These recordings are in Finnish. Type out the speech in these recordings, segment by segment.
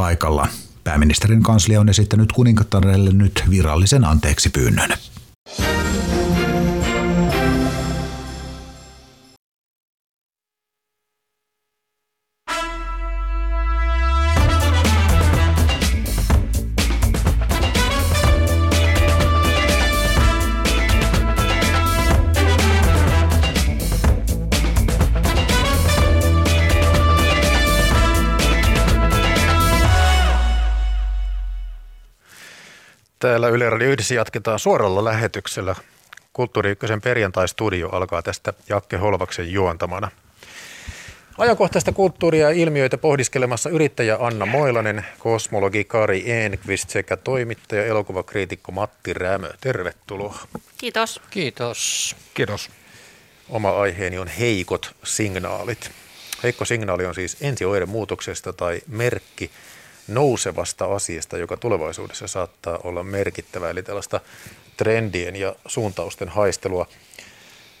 paikalla. Pääministerin kanslia on esittänyt kuningattarelle nyt virallisen anteeksi pyynnön. Radio 1 jatketaan suoralla lähetyksellä. Kulttuuri Ykkösen perjantai-studio alkaa tästä Jakke Holvaksen juontamana. Ajankohtaista kulttuuria ja ilmiöitä pohdiskelemassa yrittäjä Anna Moilanen, kosmologi Kari Enqvist sekä toimittaja elokuvakriitikko Matti Rämö. Tervetuloa. Kiitos. Kiitos. Kiitos. Oma aiheeni on heikot signaalit. Heikko signaali on siis ensioire muutoksesta tai merkki nousevasta asiasta, joka tulevaisuudessa saattaa olla merkittävä, eli tällaista trendien ja suuntausten haistelua.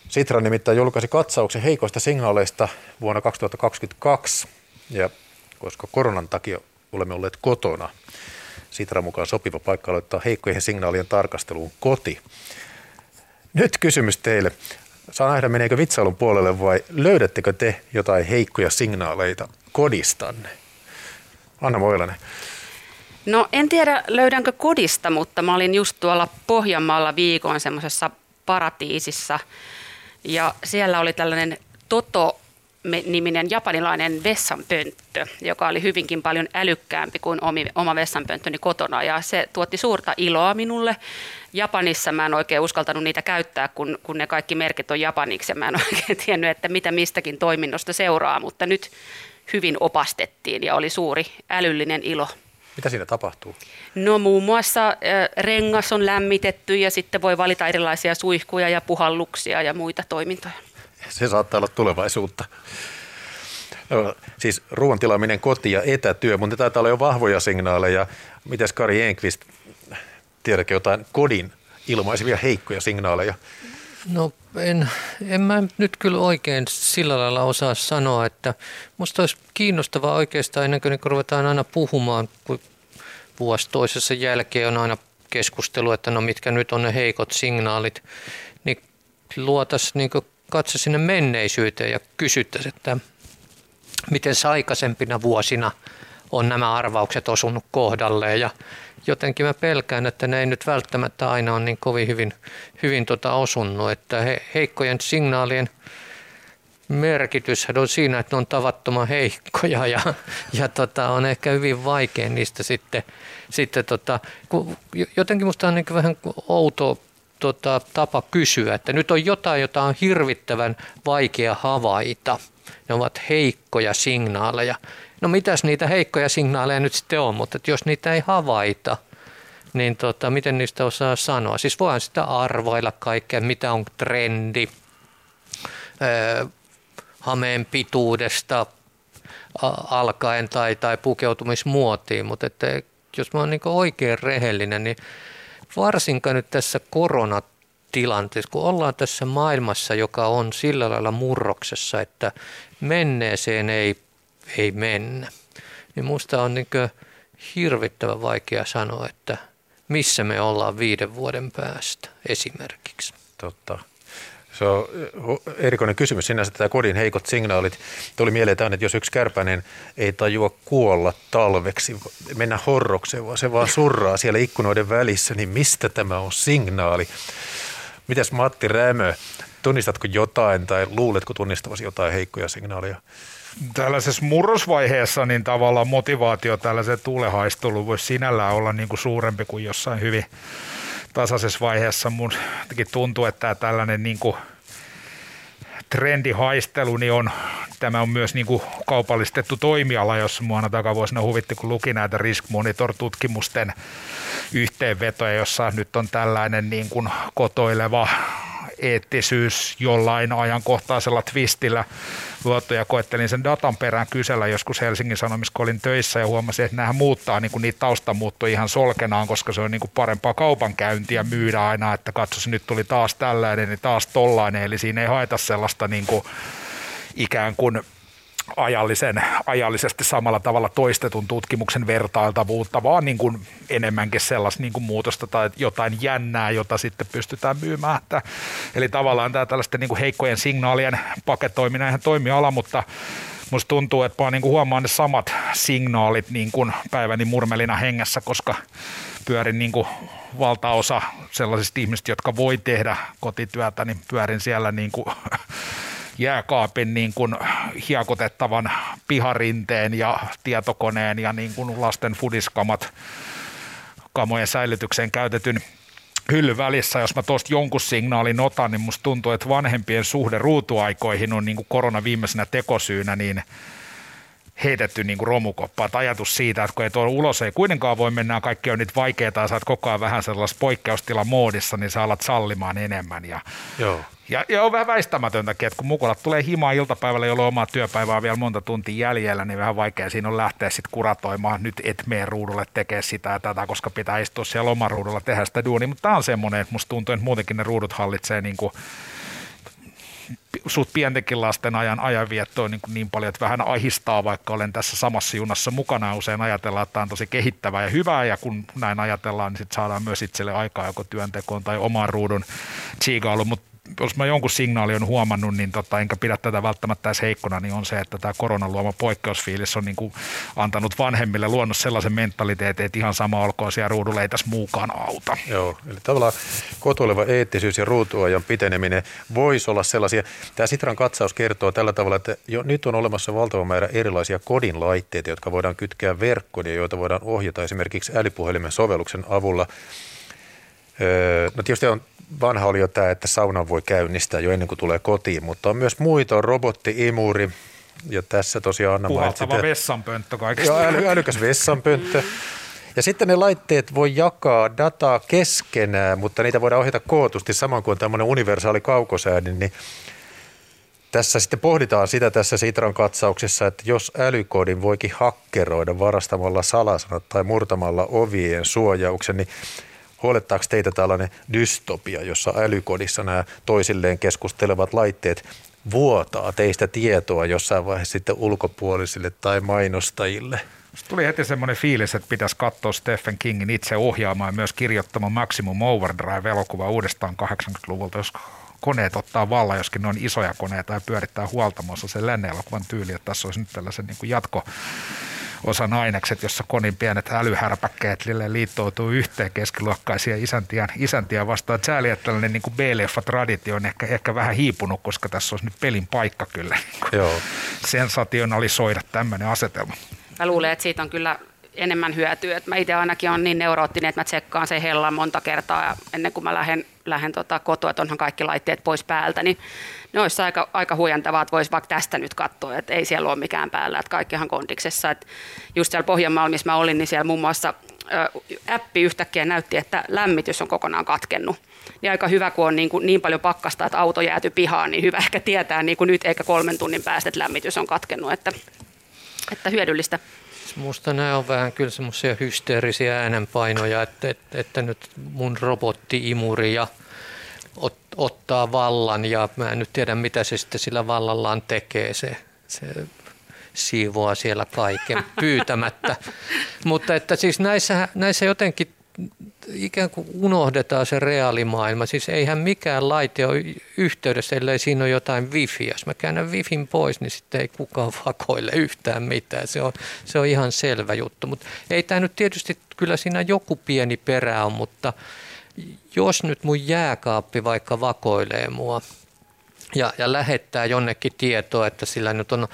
Sitra nimittäin julkaisi katsauksen heikoista signaaleista vuonna 2022, ja koska koronan takia olemme olleet kotona, Sitra mukaan sopiva paikka aloittaa heikkojen signaalien tarkasteluun koti. Nyt kysymys teille. Saa nähdä, meneekö vitsailun puolelle vai löydättekö te jotain heikkoja signaaleita kodistanne? Anna Moilanen. No en tiedä löydänkö kodista, mutta mä olin just tuolla Pohjanmaalla viikon semmoisessa paratiisissa ja siellä oli tällainen Toto niminen japanilainen vessanpönttö, joka oli hyvinkin paljon älykkäämpi kuin oma vessanpönttöni kotona ja se tuotti suurta iloa minulle. Japanissa mä en oikein uskaltanut niitä käyttää, kun, kun ne kaikki merkit on japaniksi ja mä en oikein tiennyt, että mitä mistäkin toiminnosta seuraa, mutta nyt hyvin opastettiin ja oli suuri älyllinen ilo. Mitä siinä tapahtuu? No muun muassa rengas on lämmitetty ja sitten voi valita erilaisia suihkuja ja puhalluksia ja muita toimintoja. Se saattaa olla tulevaisuutta. No, siis ruoan tilaaminen koti ja etätyö, mutta taitaa olla jo vahvoja signaaleja. Mites Kari Enqvist, tiedätkö jotain kodin ilmaisivia heikkoja signaaleja? No en, en mä nyt kyllä oikein sillä lailla osaa sanoa, että musta olisi kiinnostavaa oikeastaan ennen kuin ruvetaan aina puhumaan, kun vuosi toisessa jälkeen on aina keskustelu, että no mitkä nyt on ne heikot signaalit, niin luotaisiin niin katse sinne menneisyyteen ja kysyttäisiin, että miten aikaisempina vuosina on nämä arvaukset osunut kohdalleen ja jotenkin mä pelkään, että ne ei nyt välttämättä aina ole niin kovin hyvin, hyvin tota osunut, että he, heikkojen signaalien merkitys on siinä, että ne on tavattoman heikkoja ja, ja tota, on ehkä hyvin vaikea niistä sitten, sitten tota, jotenkin musta on niin vähän outo tota, tapa kysyä, että nyt on jotain, jota on hirvittävän vaikea havaita. Ne ovat heikkoja signaaleja. No mitäs niitä heikkoja signaaleja nyt sitten on, mutta jos niitä ei havaita, niin tota, miten niistä osaa sanoa? Siis voidaan sitä arvailla kaikkea, mitä on trendi, öö, hameen pituudesta alkaen tai, tai pukeutumismuotiin, mutta että jos mä oon niin oikein rehellinen, niin varsinkaan nyt tässä koronatilanteessa, kun ollaan tässä maailmassa, joka on sillä lailla murroksessa, että menneeseen ei ei mennä. Niin musta on niin hirvittävän vaikea sanoa, että missä me ollaan viiden vuoden päästä esimerkiksi. Totta. Se on erikoinen kysymys sinänsä, tämä kodin heikot signaalit. Tuli mieleen tämän, että jos yksi kärpäinen ei tajua kuolla talveksi, mennä horrokseen, vaan se vaan surraa siellä ikkunoiden välissä, niin mistä tämä on signaali? Mitäs Matti Rämö, tunnistatko jotain tai luuletko tunnistavasi jotain heikkoja signaaleja? Tällaisessa murrosvaiheessa niin tavallaan motivaatio tällaiseen tuulehaisteluun voisi sinällään olla niin kuin suurempi kuin jossain hyvin tasaisessa vaiheessa. Mun tuntuu, että tämä tällainen niin kuin trendihaistelu niin on, tämä on myös niin kuin kaupallistettu toimiala, jossa muana takavuosina huvitti, kun luki näitä Risk Monitor-tutkimusten yhteenvetoja, jossa nyt on tällainen niin kuin kotoileva eettisyys jollain ajankohtaisella twistillä. Luotto ja koettelin sen datan perään kysellä joskus Helsingin Sanomissa, kun olin töissä ja huomasin, että nämä muuttaa niin kuin niitä taustamuuttoja ihan solkenaan, koska se on niin kuin parempaa kaupankäyntiä myydä aina, että katsos nyt tuli taas tällainen ja taas tollainen, eli siinä ei haeta sellaista niin kuin ikään kuin ajallisen, ajallisesti samalla tavalla toistetun tutkimuksen vertailtavuutta, vaan niin kuin enemmänkin sellaista niin kuin muutosta tai jotain jännää, jota sitten pystytään myymään. Että, eli tavallaan tämä tällaisten niin kuin heikkojen signaalien paketoiminen ihan toimiala, mutta musta tuntuu, että mä niin kuin huomaan ne samat signaalit niin kuin päiväni murmelina hengessä, koska pyörin niin kuin valtaosa sellaisista ihmistä, jotka voi tehdä kotityötä, niin pyörin siellä niin kuin jääkaapin niin kuin hiekotettavan piharinteen ja tietokoneen ja niin kuin lasten fudiskamat kamojen säilytykseen käytetyn hyllyn välissä, jos mä tuosta jonkun signaalin otan, niin musta tuntuu, että vanhempien suhde ruutuaikoihin on niin kuin korona viimeisenä tekosyynä, niin heitetty niin kuin. Tai ajatus siitä, että kun ei tuolla ulos ei kuitenkaan voi mennä, kaikki on nyt vaikeaa ja sä oot koko ajan vähän sellaisessa poikkeustilan moodissa, niin sä alat sallimaan enemmän. Ja Joo. Ja, ja on vähän väistämätöntäkin, että kun mukulat tulee himaa iltapäivällä, jolloin omaa työpäivää vielä monta tuntia jäljellä, niin vähän vaikea siinä on lähteä sitten kuratoimaan, nyt et mene ruudulle tekee sitä ja tätä, koska pitää istua siellä omaruudulla tehdä sitä duunia. Mutta tämä on semmoinen, että musta tuntuu, että muutenkin ne ruudut hallitsee niin kuin suht pientenkin lasten ajan ajanviettoa niin, kuin niin paljon, että vähän ahistaa, vaikka olen tässä samassa junassa mukana. Usein ajatellaan, että tämä on tosi kehittävää ja hyvää, ja kun näin ajatellaan, niin sitten saadaan myös itselle aikaa joko työntekoon tai oman ruudun tsiigailuun, mutta jos mä jonkun signaali on huomannut, niin tota, enkä pidä tätä välttämättä edes heikkona, niin on se, että tämä koronan luoma poikkeusfiilis on niin kuin antanut vanhemmille luonnos sellaisen mentaliteetin, että ihan sama olkoon siellä ruudulla ei tässä muukaan auta. Joo, eli tavallaan kotoileva eettisyys ja ruutuajan piteneminen voisi olla sellaisia. Tämä Sitran katsaus kertoo tällä tavalla, että jo nyt on olemassa valtava määrä erilaisia kodin laitteita, jotka voidaan kytkeä verkkoon ja joita voidaan ohjata esimerkiksi älypuhelimen sovelluksen avulla. No tietysti on vanha oli jo tämä, että saunan voi käynnistää jo ennen kuin tulee kotiin, mutta on myös muita, on robotti-imuri, ja tässä tosiaan Anna Puhaltava vessanpönttö kaikista. Joo, äly, älykäs vessanpönttö. Ja sitten ne laitteet voi jakaa dataa keskenään, mutta niitä voidaan ohjata kootusti saman kuin tämmöinen universaali kaukosäädin, niin tässä sitten pohditaan sitä tässä Sitran katsauksessa, että jos älykodin voikin hakkeroida varastamalla salasanat tai murtamalla ovien suojauksen, niin Huolettaako teitä tällainen dystopia, jossa älykodissa nämä toisilleen keskustelevat laitteet vuotaa teistä tietoa jossain vaiheessa sitten ulkopuolisille tai mainostajille? tuli heti semmoinen fiilis, että pitäisi katsoa Stephen Kingin itse ohjaamaan ja myös kirjoittamaan Maximum Overdrive-elokuva uudestaan 80-luvulta, jos koneet ottaa vallan, joskin ne on isoja koneita ja pyörittää huoltamossa se lännen elokuvan tyyli, että tässä olisi nyt tällaisen niin jatko osan ainekset, jossa konin pienet älyhärpäkkeet liittoutuu yhteen keskiluokkaisia isäntiä, isäntiä vastaan. Sääli, että tällainen niin B-leffa-traditio on ehkä, ehkä vähän hiipunut, koska tässä olisi nyt pelin paikka kyllä niin Joo. sensationalisoida tämmöinen asetelma. Mä luulen, että siitä on kyllä enemmän hyötyä. Et mä itse ainakin on niin neuroottinen, että mä tsekkaan sen hellan monta kertaa ja ennen kuin mä lähden, lähden tota kotoa, että onhan kaikki laitteet pois päältä, niin ne olisi aika, aika huijantavaa, että voisi vaikka tästä nyt katsoa, että ei siellä ole mikään päällä, että kaikkihan kondiksessa. Että just siellä Pohjanmaalla, missä mä olin, niin siellä muun muassa appi yhtäkkiä näytti, että lämmitys on kokonaan katkennut. Niin aika hyvä, kun on niin, kuin niin paljon pakkasta, että auto jääty pihaan, niin hyvä ehkä tietää niin kuin nyt eikä kolmen tunnin päästä, että lämmitys on katkennut, että, että hyödyllistä. Minusta nämä on vähän kyllä semmoisia hysteerisiä äänenpainoja, että, että, että nyt mun robotti-imuri ja ot, ottaa vallan ja mä en nyt tiedä mitä se sitten sillä vallallaan tekee. Se, se siivoaa siellä kaiken pyytämättä. Mutta että siis näissä, näissä jotenkin ikään kuin unohdetaan se reaalimaailma. Siis eihän mikään laite ole yhteydessä, ellei siinä ole jotain wifi. Jos mä käännän wifin pois, niin sitten ei kukaan vakoile yhtään mitään. Se on, se on ihan selvä juttu. Mutta ei tämä nyt tietysti, kyllä siinä joku pieni perä on, mutta jos nyt mun jääkaappi vaikka vakoilee mua ja, ja lähettää jonnekin tietoa, että sillä nyt on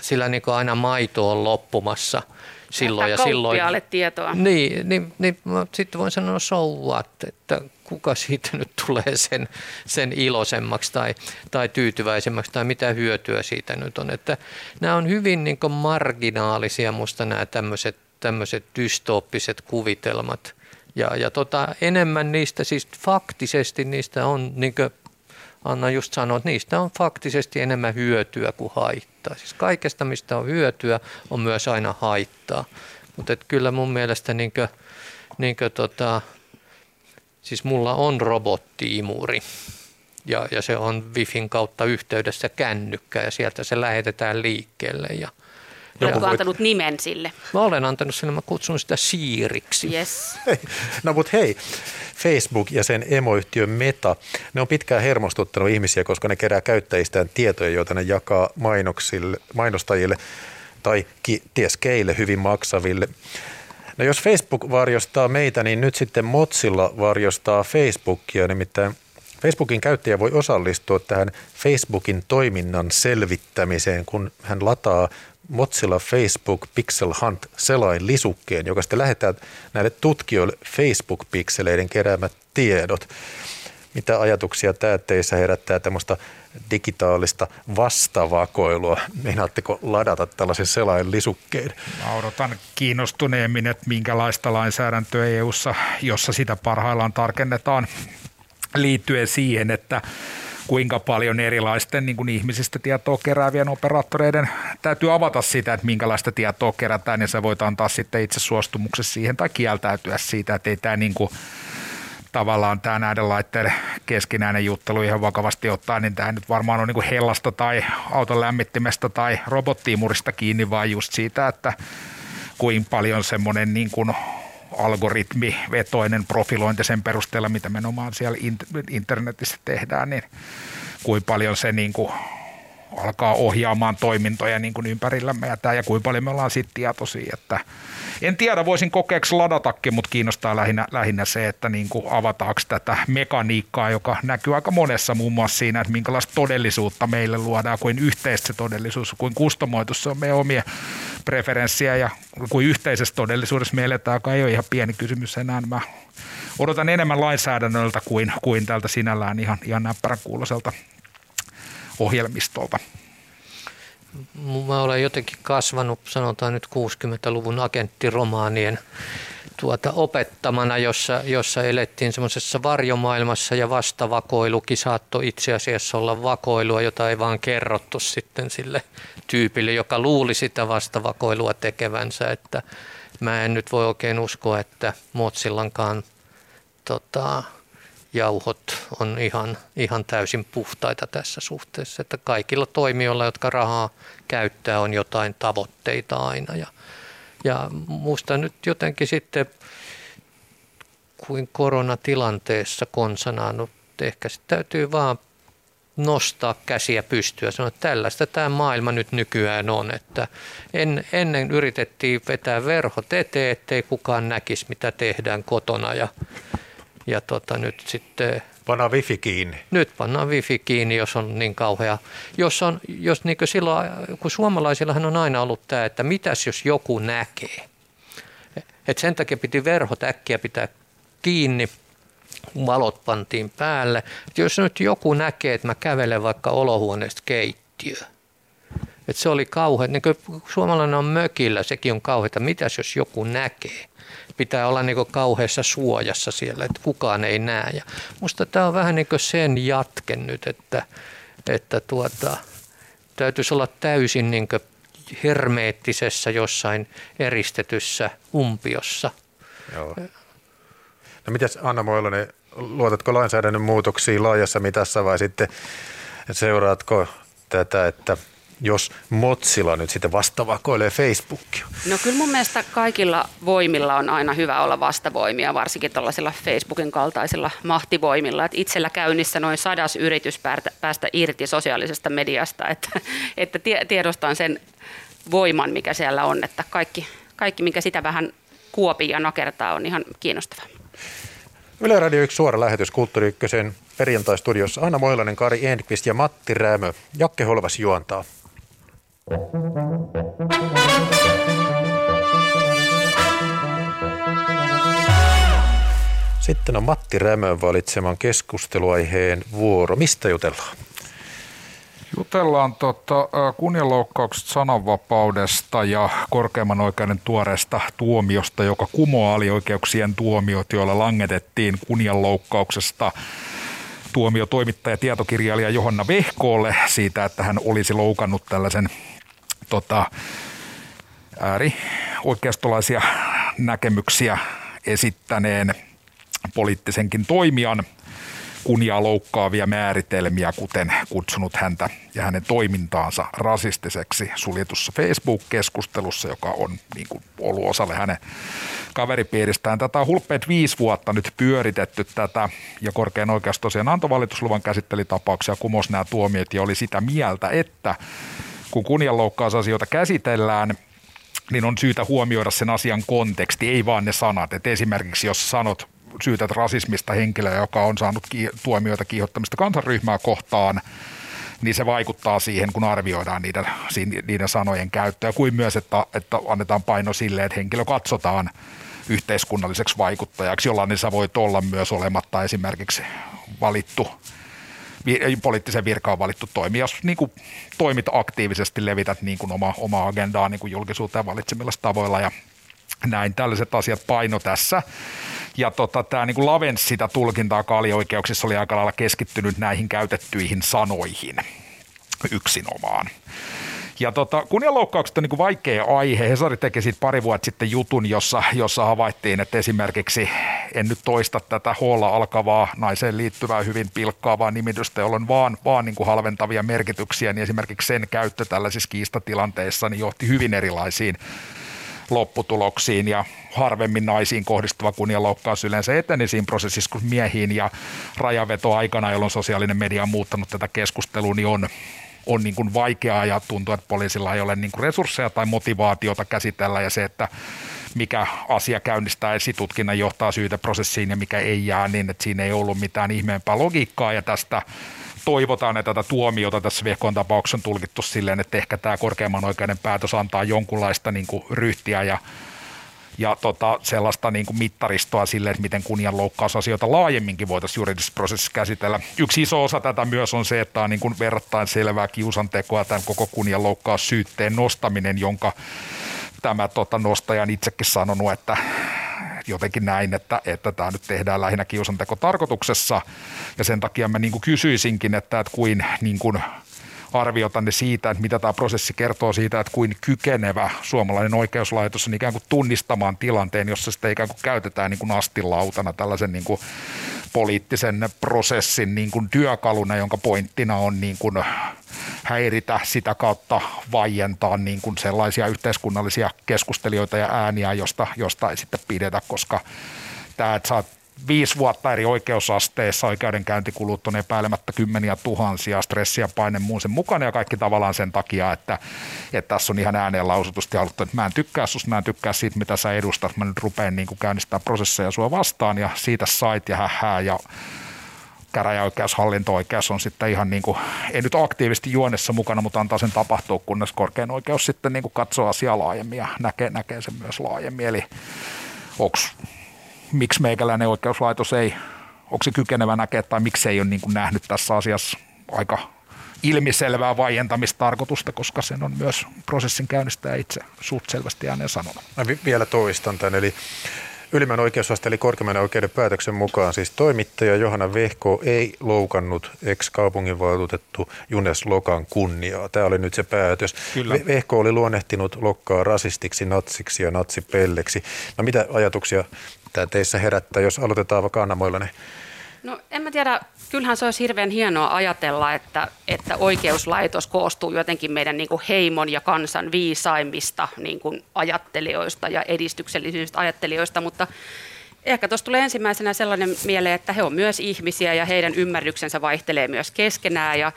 sillä niin aina maito on loppumassa – silloin ja silloin. tietoa. Niin, niin, niin sitten voin sanoa so what, että kuka siitä nyt tulee sen, sen iloisemmaksi tai, tai tyytyväisemmäksi tai mitä hyötyä siitä nyt on. Että nämä on hyvin niin marginaalisia musta nämä tämmöiset, tämmöiset dystooppiset kuvitelmat. Ja, ja tota, enemmän niistä, siis faktisesti niistä on, niin kuin Anna just sanoi, että niistä on faktisesti enemmän hyötyä kuin haittaa. Siis kaikesta, mistä on hyötyä, on myös aina haittaa. Mutta kyllä mun mielestä niin kuin, niin kuin tota, siis mulla on robottiimuri. ja, ja se on Wifin kautta yhteydessä kännykkä ja sieltä se lähetetään liikkeelle. Ja, Oletko antanut nimen sille? Mä olen antanut sille, mä kutsun sitä Siiriksi. Yes. No mutta hei, Facebook ja sen emoyhtiö Meta, ne on pitkään hermostuttanut ihmisiä, koska ne kerää käyttäjistään tietoja, joita ne jakaa mainoksille, mainostajille tai ki, ties keille hyvin maksaville. No jos Facebook varjostaa meitä, niin nyt sitten Motsilla varjostaa Facebookia, nimittäin Facebookin käyttäjä voi osallistua tähän Facebookin toiminnan selvittämiseen, kun hän lataa Mozilla Facebook Pixel Hunt selain lisukkeen, joka sitten lähettää näille tutkijoille Facebook-pikseleiden keräämät tiedot. Mitä ajatuksia tämä teissä herättää tämmöistä digitaalista vastavakoilua? Meinaatteko ladata tällaisen selain lisukkeen? Mä odotan kiinnostuneemmin, että minkälaista lainsäädäntöä EU-ssa, jossa sitä parhaillaan tarkennetaan liittyen siihen, että kuinka paljon erilaisten niin kuin ihmisistä tietoa keräävien operaattoreiden täytyy avata sitä, että minkälaista tietoa kerätään, ja sä voit antaa sitten itse suostumuksessa siihen tai kieltäytyä siitä, että ei tämä niin kuin, tavallaan tämä näiden laitteiden keskinäinen juttelu ihan vakavasti ottaa, niin tämä nyt varmaan on niin kuin hellasta tai auton lämmittimestä tai robottiimurista kiinni, vaan just siitä, että kuinka paljon semmoinen niin kuin algoritmivetoinen profilointi sen perusteella, mitä menomaan siellä internetissä tehdään, niin kuinka paljon se niin kuin alkaa ohjaamaan toimintoja niin kuin ympärillämme ja, tämä, ja kuinka paljon me ollaan siitä tietoisia, että en tiedä, voisin kokeeksi ladatakin, mutta kiinnostaa lähinnä, lähinnä se, että niin kuin avataanko tätä mekaniikkaa, joka näkyy aika monessa muun muassa siinä, että minkälaista todellisuutta meille luodaan, kuin yhteistä se todellisuus, kuin kustomoitu se on meidän omia preferenssiä ja kuin yhteisessä todellisuudessa me eletään, joka ei ole ihan pieni kysymys enää. Mä odotan enemmän lainsäädännöltä kuin, kuin tältä sinällään ihan, ihan näppärän kuuloiselta ohjelmistolta. Mä olen jotenkin kasvanut, sanotaan nyt 60-luvun agenttiromaanien tuota, opettamana, jossa, jossa elettiin semmoisessa varjomaailmassa ja vastavakoilukin saattoi itse asiassa olla vakoilua, jota ei vaan kerrottu sitten sille tyypille, joka luuli sitä vastavakoilua tekevänsä, että mä en nyt voi oikein uskoa, että Motsillankaan tota, jauhot on ihan, ihan täysin puhtaita tässä suhteessa, että kaikilla toimijoilla, jotka rahaa käyttää, on jotain tavoitteita aina ja, ja musta nyt jotenkin sitten kuin koronatilanteessa konsana, no ehkä sitten täytyy vaan nostaa käsiä pystyä sanoa, että tällaista tämä maailma nyt nykyään on. Että en, ennen yritettiin vetää verhot eteen, ettei kukaan näkisi, mitä tehdään kotona ja ja tota, nyt sitten... Pannaan wifi kiinni. Nyt pannaan wifi kiinni, jos on niin kauhea. Jos on, jos niin kuin silloin, kun suomalaisillahan on aina ollut tämä, että mitäs jos joku näkee. Et sen takia piti verhot äkkiä pitää kiinni, valot pantiin päälle. Et jos nyt joku näkee, että mä kävelen vaikka olohuoneesta keittiöön, että se oli kauhean, niin suomalainen on mökillä, sekin on kauheata. Mitäs jos joku näkee? pitää olla niin kauheassa suojassa siellä, että kukaan ei näe. Ja musta tämä on vähän niin sen jatke nyt, että, että tuota, täytyisi olla täysin niin hermeettisessä jossain eristetyssä umpiossa. Joo. No mitäs Anna Moilonen, luotatko lainsäädännön muutoksiin laajassa mitassa vai sitten seuraatko tätä, että jos Motsilla nyt sitten vastavakoilee Facebookia? No kyllä mun mielestä kaikilla voimilla on aina hyvä olla vastavoimia, varsinkin tällaisilla Facebookin kaltaisilla mahtivoimilla. Että itsellä käynnissä noin sadas yritys päästä irti sosiaalisesta mediasta, että, että tiedostan sen voiman, mikä siellä on, että kaikki, kaikki mikä sitä vähän kuopii ja nakertaa, on ihan kiinnostavaa. Yle Radio 1 suora lähetys Kulttuuri Ykkösen perjantai-studiossa Anna Moilanen, Kari Enqvist ja Matti Rämö. Jakke Holvas juontaa. Sitten on Matti Rämön valitseman keskusteluaiheen vuoro. Mistä jutellaan? Jutellaan tota, kunnianloukkaukset sananvapaudesta ja korkeimman oikeuden tuoreesta tuomiosta, joka kumoaa alioikeuksien tuomiot, joilla langetettiin kunnianloukkauksesta tuomio toimittaja tietokirjailija Johanna Vehkoolle siitä, että hän olisi loukannut tällaisen tota, ääri oikeastolaisia näkemyksiä esittäneen poliittisenkin toimijan kunniaa loukkaavia määritelmiä, kuten kutsunut häntä ja hänen toimintaansa rasistiseksi suljetussa Facebook-keskustelussa, joka on niin kuin ollut osalle hänen kaveripiiristään. Tätä on hulppeet viisi vuotta nyt pyöritetty tätä ja korkein oikeus tosiaan antoi valitusluvan käsittelytapauksia, kumos nämä tuomiot ja oli sitä mieltä, että kun kunnianloukkausasioita käsitellään, niin on syytä huomioida sen asian konteksti, ei vaan ne sanat. Et esimerkiksi jos sanot syytät rasismista henkilöä, joka on saanut tuomioita kiihottamista kansanryhmää kohtaan, niin se vaikuttaa siihen, kun arvioidaan niiden, niiden sanojen käyttöä, kuin myös, että, että annetaan paino sille, että henkilö katsotaan yhteiskunnalliseksi vaikuttajaksi, jollain sä voit olla myös olematta esimerkiksi valittu poliittisen virkaan valittu toimija, jos niin kuin toimit aktiivisesti, levität niin kuin oma, omaa agendaa niin kuin julkisuuteen valitsemilla tavoilla ja näin tällaiset asiat paino tässä. Ja tota, tämä niin lavensi sitä tulkintaa kaalioikeuksissa oli aika lailla keskittynyt näihin käytettyihin sanoihin yksinomaan. Ja tota, kunnianloukkaukset on niin kuin vaikea aihe. Hesari teki siitä pari vuotta sitten jutun, jossa, jossa havaittiin, että esimerkiksi, en nyt toista tätä huolla alkavaa naiseen liittyvää hyvin pilkkaavaa nimitystä, jolla on vaan, vaan niin kuin halventavia merkityksiä, niin esimerkiksi sen käyttö tällaisissa kiistatilanteissa niin johti hyvin erilaisiin lopputuloksiin ja harvemmin naisiin kohdistuva kunnianloukkaus yleensä eteni siinä prosessissa kuin miehiin ja rajaveto aikana, jolloin sosiaalinen media on muuttanut tätä keskustelua, niin on, on niin kuin vaikeaa ja tuntuu, että poliisilla ei ole niin kuin resursseja tai motivaatiota käsitellä. Ja se, että mikä asia käynnistää esitutkinnan johtaa syyteprosessiin ja mikä ei jää, niin että siinä ei ollut mitään ihmeempää logiikkaa. Ja tästä toivotaan, että tätä tuomiota tässä Vehkon tapauksessa on tulkittu silleen, että ehkä tämä korkeimman oikeuden päätös antaa jonkunlaista niin kuin ryhtiä ja ja tota, sellaista niin kuin mittaristoa sille, että miten kunnianloukkausasioita laajemminkin voitaisiin juridisessa prosessissa käsitellä. Yksi iso osa tätä myös on se, että on niin kuin verrattain selvää kiusantekoa tämän koko kunnianloukkaussyytteen nostaminen, jonka tämä tota, nostaja on itsekin sanonut, että jotenkin näin, että, että tämä nyt tehdään lähinnä kiusanteko tarkoituksessa. Ja sen takia mä niin kuin kysyisinkin, että, että kuin, niin kuin arviotanne siitä, että mitä tämä prosessi kertoo siitä, että kuin kykenevä suomalainen oikeuslaitos on ikään kuin tunnistamaan tilanteen, jossa sitä ikään kuin käytetään niin kuin astilautana tällaisen niin kuin poliittisen prosessin niin kuin työkaluna, jonka pointtina on niin kuin häiritä sitä kautta vaientaa niin kuin sellaisia yhteiskunnallisia keskustelijoita ja ääniä, josta, josta ei sitten pidetä, koska tämä, että sä viisi vuotta eri oikeusasteissa, oikeudenkäyntikulut on epäilemättä kymmeniä tuhansia, stressiä paine muun sen mukana ja kaikki tavallaan sen takia, että, että tässä on ihan ääneen lausutusti haluttu, että mä en tykkää sus, mä en tykkää siitä, mitä sä edustat, mä nyt rupean niin käynnistämään prosesseja sua vastaan ja siitä sait ja hähää ja käräjäoikeus, hallinto-oikeus on sitten ihan niin kuin, ei nyt aktiivisesti juonessa mukana, mutta antaa sen tapahtua, kunnes korkein oikeus sitten niin kuin katsoo asiaa laajemmin ja näkee, näkee sen myös laajemmin. Eli onko miksi meikäläinen oikeuslaitos ei, onko se kykenevä näkeä tai miksi ei ole niin kuin nähnyt tässä asiassa aika ilmiselvää vaientamistarkoitusta, koska sen on myös prosessin käynnistäjä itse suht selvästi ääneen sanonut. Vielä toistan tämän, eli Ylimmän oikeusaste eli korkeimman oikeuden päätöksen mukaan siis toimittaja Johanna Vehko ei loukannut ex-kaupunginvaltuutettu Junes Lokan kunniaa. Tämä oli nyt se päätös. Kyllä. Vehko oli luonnehtinut Lokkaa rasistiksi, natsiksi ja natsipelleksi. No mitä ajatuksia tämä teissä herättää, jos aloitetaan vaikka Anna Moilanen? No en mä tiedä, kyllähän se olisi hirveän hienoa ajatella, että, että oikeuslaitos koostuu jotenkin meidän niin kuin heimon ja kansan viisaimmista niin kuin ajattelijoista ja edistyksellisistä ajattelijoista, mutta ehkä tuossa tulee ensimmäisenä sellainen mieleen, että he on myös ihmisiä ja heidän ymmärryksensä vaihtelee myös keskenään ja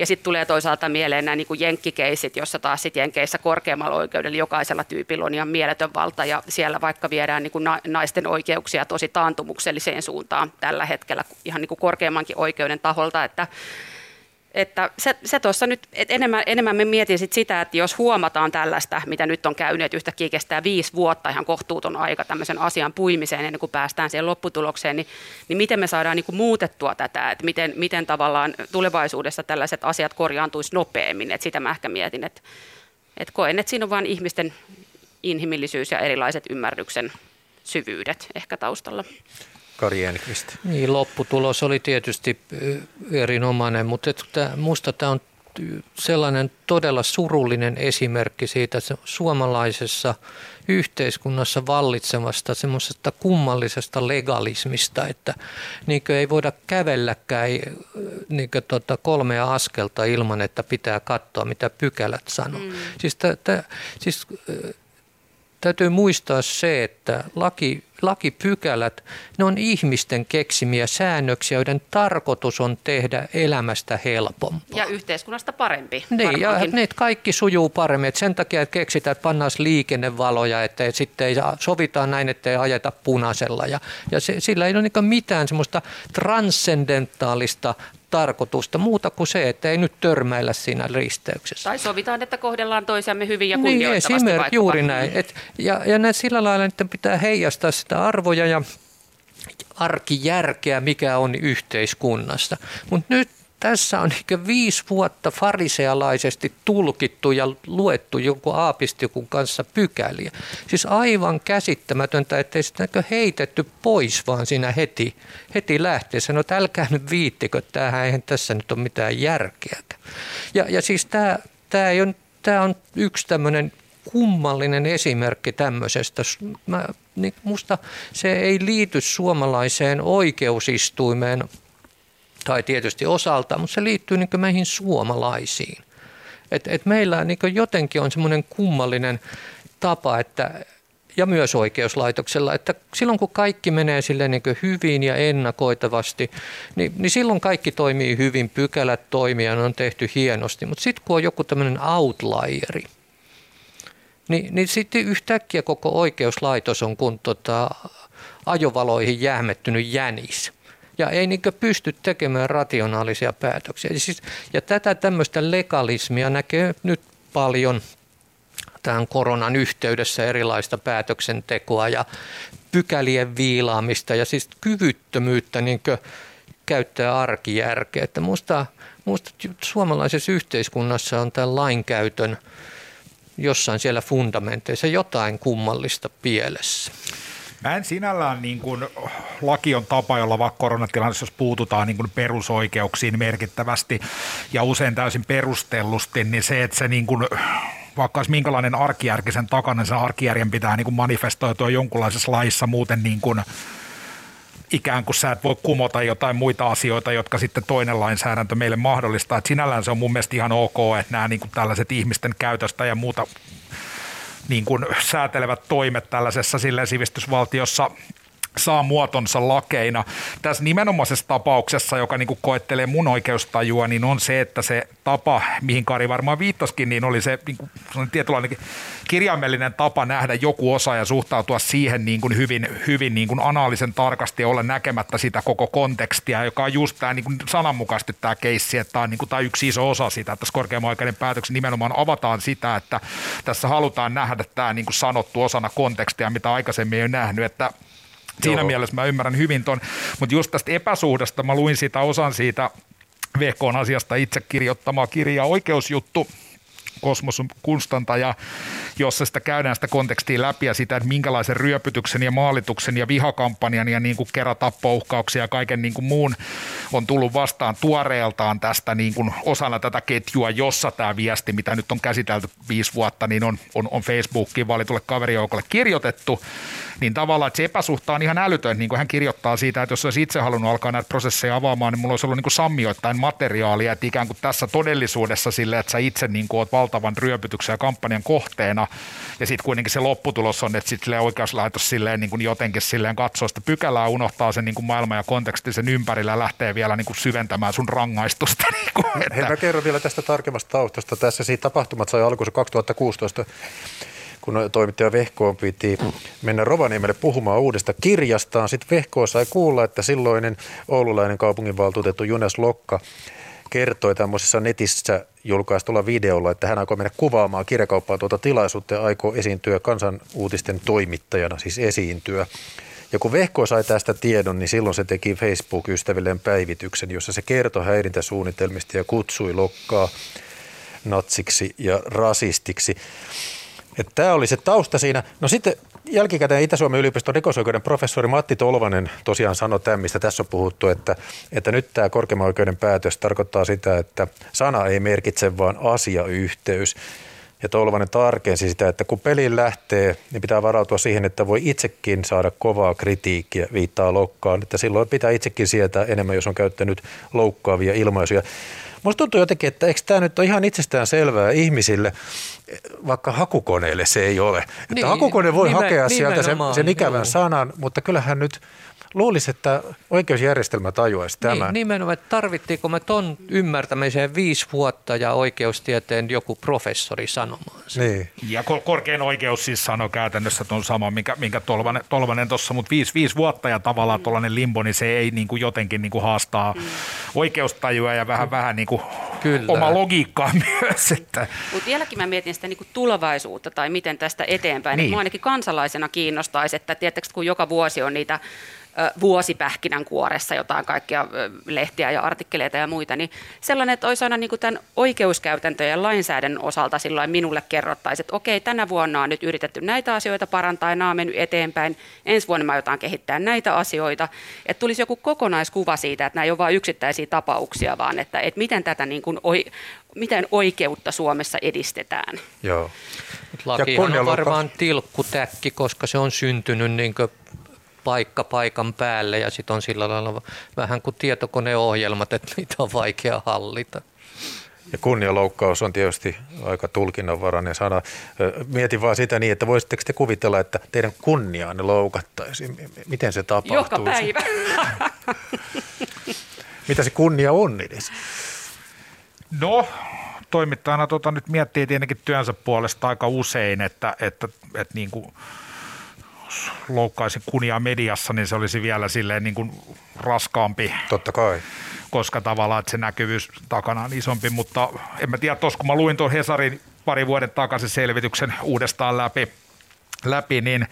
ja sitten tulee toisaalta mieleen nämä niin jenkkikeisit, jossa taas sit jenkeissä korkeammalla oikeudella jokaisella tyypillä on ihan mieletön valta ja siellä vaikka viedään niin kuin naisten oikeuksia tosi taantumukselliseen suuntaan tällä hetkellä ihan niin kuin korkeammankin oikeuden taholta, että että se, se tuossa nyt, että enemmän, enemmän me mietin sit sitä, että jos huomataan tällaista, mitä nyt on käynyt, että yhtäkkiä kestää viisi vuotta ihan kohtuuton aika tämmöisen asian puimiseen ennen kuin päästään siihen lopputulokseen, niin, niin miten me saadaan niin kuin muutettua tätä, että miten, miten tavallaan tulevaisuudessa tällaiset asiat korjaantuisi nopeammin, että sitä mä ehkä mietin, että, että koen, että siinä on vain ihmisten inhimillisyys ja erilaiset ymmärryksen syvyydet ehkä taustalla. Kari Enqvist. Niin, lopputulos oli tietysti erinomainen, mutta minusta tämä on sellainen todella surullinen esimerkki siitä suomalaisessa yhteiskunnassa vallitsevasta semmoisesta kummallisesta legalismista, että niin ei voida kävelläkään niin tota kolmea askelta ilman, että pitää katsoa, mitä pykälät sanoo. Mm. Siis, t- t- siis täytyy muistaa se, että laki, lakipykälät, ne on ihmisten keksimiä säännöksiä, joiden tarkoitus on tehdä elämästä helpompaa. Ja yhteiskunnasta parempi. Niin, ja ne kaikki sujuu paremmin. Et sen takia että keksitään, että pannaan liikennevaloja, että sitten ei sovitaan näin, että ei ajeta punaisella. Ja, ja se, sillä ei ole niin mitään semmoista transcendentaalista tarkoitusta muuta kuin se, että ei nyt törmäillä siinä risteyksessä. Tai sovitaan, että kohdellaan toisiamme hyvin ja niin, kunnioittavasti niin, esimerkiksi juuri näin. Et, ja, ja näin sillä lailla että pitää heijastaa sitä arvoja ja arkijärkeä, mikä on yhteiskunnassa. Mutta nyt tässä on niin viisi vuotta farisealaisesti tulkittu ja luettu jonkun aapistikun kanssa pykäliä. Siis aivan käsittämätöntä, ettei sitä heitetty pois vaan siinä heti, heti lähteessä. No älkää nyt viittikö, tämähän eihän tässä nyt ole mitään järkeä. Ja, ja siis tämä, tämä, ei ole, tämä on yksi tämmöinen kummallinen esimerkki tämmöisestä. Mä, niin musta se ei liity suomalaiseen oikeusistuimeen tai tietysti osalta, mutta se liittyy niin meihin suomalaisiin. Et, et meillä niin jotenkin on semmoinen kummallinen tapa, että, ja myös oikeuslaitoksella, että silloin kun kaikki menee sille niin hyvin ja ennakoitavasti, niin, niin silloin kaikki toimii hyvin, pykälät toimii ja ne on tehty hienosti. Mutta sitten kun on joku tämmöinen outlieri, niin, niin sitten yhtäkkiä koko oikeuslaitos on kuin tota, ajovaloihin jäämettynyt jänis ja ei niin pysty tekemään rationaalisia päätöksiä. Ja, siis, ja tätä tämmöistä legalismia näkee nyt paljon tämän koronan yhteydessä erilaista päätöksentekoa ja pykälien viilaamista ja siis kyvyttömyyttä niin käyttää arkijärkeä. Että musta, musta suomalaisessa yhteiskunnassa on tämän lainkäytön jossain siellä fundamenteissa jotain kummallista pielessä. Mä en sinällään, niin kuin, laki on tapa, jolla vaikka koronatilanteessa, jos puututaan niin kuin perusoikeuksiin merkittävästi ja usein täysin perustellusti, niin se, että se niin kuin, vaikka olisi minkälainen arkijärki sen takana, niin sen arkijärjen pitää niin kuin manifestoitua jonkunlaisessa laissa muuten niin kuin, ikään kuin sä et voi kumota jotain muita asioita, jotka sitten toinen lainsäädäntö meille mahdollistaa. Et sinällään se on mun mielestä ihan ok, että nämä niin kuin tällaiset ihmisten käytöstä ja muuta niin kuin säätelevät toimet tällaisessa silleen sivistysvaltiossa saa muotonsa lakeina. Tässä nimenomaisessa tapauksessa, joka niin kuin koettelee mun oikeustajua, niin on se, että se tapa, mihin Kari varmaan viittoskin, niin oli se niin kuin, tietynlainen kirjaimellinen tapa nähdä joku osa ja suhtautua siihen niin kuin hyvin, hyvin niin kuin anaalisen tarkasti ja olla näkemättä sitä koko kontekstia, joka on just tämä niin kuin sananmukaisesti tämä keissi, että tämä on, niin kuin, tämä yksi iso osa sitä, että tässä korkeamman oikeuden päätöksen nimenomaan avataan sitä, että tässä halutaan nähdä tämä niin kuin sanottu osana kontekstia, mitä aikaisemmin ei ole nähnyt, että Siinä mielessä mä ymmärrän hyvin ton, mutta just tästä epäsuhdasta mä luin sitä osan siitä VKn asiasta itse kirjoittamaa kirjaa Oikeusjuttu, Kosmos Kunstantaja, jossa sitä käydään sitä kontekstia läpi ja sitä, että minkälaisen ryöpytyksen ja maalituksen ja vihakampanjan ja niin kuin keratappouhkauksia ja kaiken niin kuin muun on tullut vastaan tuoreeltaan tästä niin kuin osana tätä ketjua, jossa tämä viesti, mitä nyt on käsitelty viisi vuotta, niin on, on, on Facebookiin valitulle kaverijoukolle kirjoitettu, niin tavallaan että se epäsuhta on ihan älytön, niin kuin hän kirjoittaa siitä, että jos olisi itse halunnut alkaa näitä prosesseja avaamaan, niin mulla olisi ollut niin kuin sammioittain materiaalia, että ikään kuin tässä todellisuudessa sille, että sä itse niin kuin oot valtavan ryöpytyksen ja kampanjan kohteena, ja sitten kuitenkin se lopputulos on, että sitten oikeuslaitos silleen niin kuin jotenkin silleen katsoo sitä pykälää, unohtaa sen niin kuin maailman ja kontekstin sen ympärillä ja lähtee vielä niin kuin syventämään sun rangaistusta. Niin kuin, että... Hei, mä kerron vielä tästä tarkemmasta taustasta. Tässä siitä tapahtumat sai alkunsa 2016 kun toimittaja Vehkoon piti mennä Rovaniemelle puhumaan uudesta kirjastaan. Sitten Vehkoa sai kuulla, että silloinen oululainen kaupunginvaltuutettu Junes Lokka kertoi tämmöisessä netissä julkaistulla videolla, että hän aikoo mennä kuvaamaan kirjakauppaa tuota tilaisuutta ja aikoo esiintyä kansanuutisten toimittajana, siis esiintyä. Ja kun Vehko sai tästä tiedon, niin silloin se teki Facebook-ystävilleen päivityksen, jossa se kertoi häirintäsuunnitelmista ja kutsui Lokkaa natsiksi ja rasistiksi. Tämä oli se tausta siinä. No sitten jälkikäteen Itä-Suomen yliopiston rikosoikeuden professori Matti Tolvanen tosiaan sanoi tämän, mistä tässä on puhuttu, että, että nyt tämä korkeimman oikeuden päätös tarkoittaa sitä, että sana ei merkitse vaan asiayhteys. Ja Tolvanen tarkensi sitä, että kun peliin lähtee, niin pitää varautua siihen, että voi itsekin saada kovaa kritiikkiä, viittaa loukkaan. Että silloin pitää itsekin sietää enemmän, jos on käyttänyt loukkaavia ilmaisuja. Musta tuntuu jotenkin, että eikö tämä nyt ole ihan itsestään selvää ihmisille, vaikka hakukoneelle se ei ole. Että niin, hakukone voi nimen, hakea sieltä sen, sen ikävän joo. sanan, mutta kyllähän nyt luulisi, että oikeusjärjestelmä tajuaisi niin, tämän. Niin, nimenomaan, että tarvittiinko me ton ymmärtämiseen viisi vuotta ja oikeustieteen joku professori sanomaan sen. Niin. Ja korkein oikeus siis sanoi käytännössä tuon sama, minkä, minkä Tolvanen, Tolvanen tuossa, mutta viisi, viisi vuotta ja tavallaan tuollainen limbo, niin se ei niin kuin jotenkin niin kuin haastaa mm. oikeustajua ja vähän, vähän niin kuin Kyllä. oma logiikkaa myös. Että. Mutta vieläkin mä mietin sitä niin kuin tulevaisuutta tai miten tästä eteenpäin. Niin. Mua ainakin kansalaisena kiinnostaisi, että tietysti kun joka vuosi on niitä vuosipähkinän kuoressa jotain kaikkia lehtiä ja artikkeleita ja muita, niin sellainen, että olisi aina niin kuin tämän oikeuskäytäntöjen ja lainsäädännön osalta silloin minulle kerrottaisiin, että okei, tänä vuonna on nyt yritetty näitä asioita parantaa ja nämä on mennyt eteenpäin, ensi vuonna mä jotain kehittää näitä asioita, että tulisi joku kokonaiskuva siitä, että nämä ei ole vain yksittäisiä tapauksia, vaan että, että miten tätä niin kuin, miten oikeutta Suomessa edistetään. Joo. Lakihan on varmaan tilkkutäkki, koska se on syntynyt niin paikka paikan päälle ja sitten on sillä lailla vähän kuin tietokoneohjelmat, että niitä on vaikea hallita. Ja kunnialoukkaus on tietysti aika tulkinnanvarainen sana. Mietin vaan sitä niin, että voisitteko te kuvitella, että teidän kunniaanne loukattaisiin? Miten se tapahtuu? Joka päivä. Mitä se kunnia on edes? No, toimittajana tota nyt miettii tietenkin työnsä puolesta aika usein, että, että, että niin kuin – loukkaisin kunia mediassa, niin se olisi vielä silleen niin kuin raskaampi. Totta kai. Koska tavallaan että se näkyvyys takana on isompi, mutta en mä tiedä, tos kun mä luin tuon Hesarin pari vuoden takaisin selvityksen uudestaan läpi, läpi niin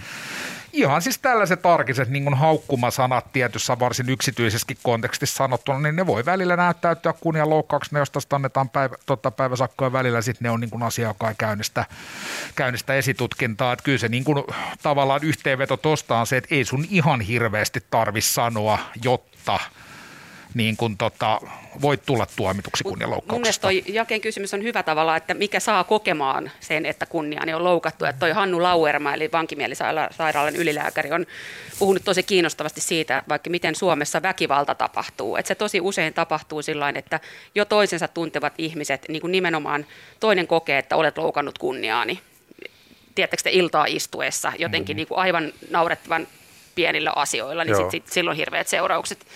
ihan siis tällaiset arkiset niin haukkumasanat tietyssä varsin yksityisessäkin kontekstissa sanottuna, niin ne voi välillä näyttäytyä kunnian loukkauksena, josta annetaan päivä, totta päiväsakkoja välillä, sitten ne on niin asia, joka ei käynnistä, käynnistä esitutkintaa. Että kyllä se niin kuin, tavallaan yhteenveto tuosta on se, että ei sun ihan hirveästi tarvi sanoa, jotta – niin kuin tota, voit tulla tuomituksi kunnianloukkauksesta. Mun mielestä Jaken kysymys on hyvä tavalla, että mikä saa kokemaan sen, että kunniaani on loukattu. Että toi Hannu Lauerma, eli vankimielisairaalan ylilääkäri, on puhunut tosi kiinnostavasti siitä, vaikka miten Suomessa väkivalta tapahtuu. Että se tosi usein tapahtuu sillä että jo toisensa tuntevat ihmiset, niin kuin nimenomaan toinen kokee, että olet loukannut kunniaani. Tiedättekö te iltaa istuessa jotenkin mm-hmm. niin kuin aivan naurettavan pienillä asioilla, niin sit, sit, silloin hirveät seuraukset.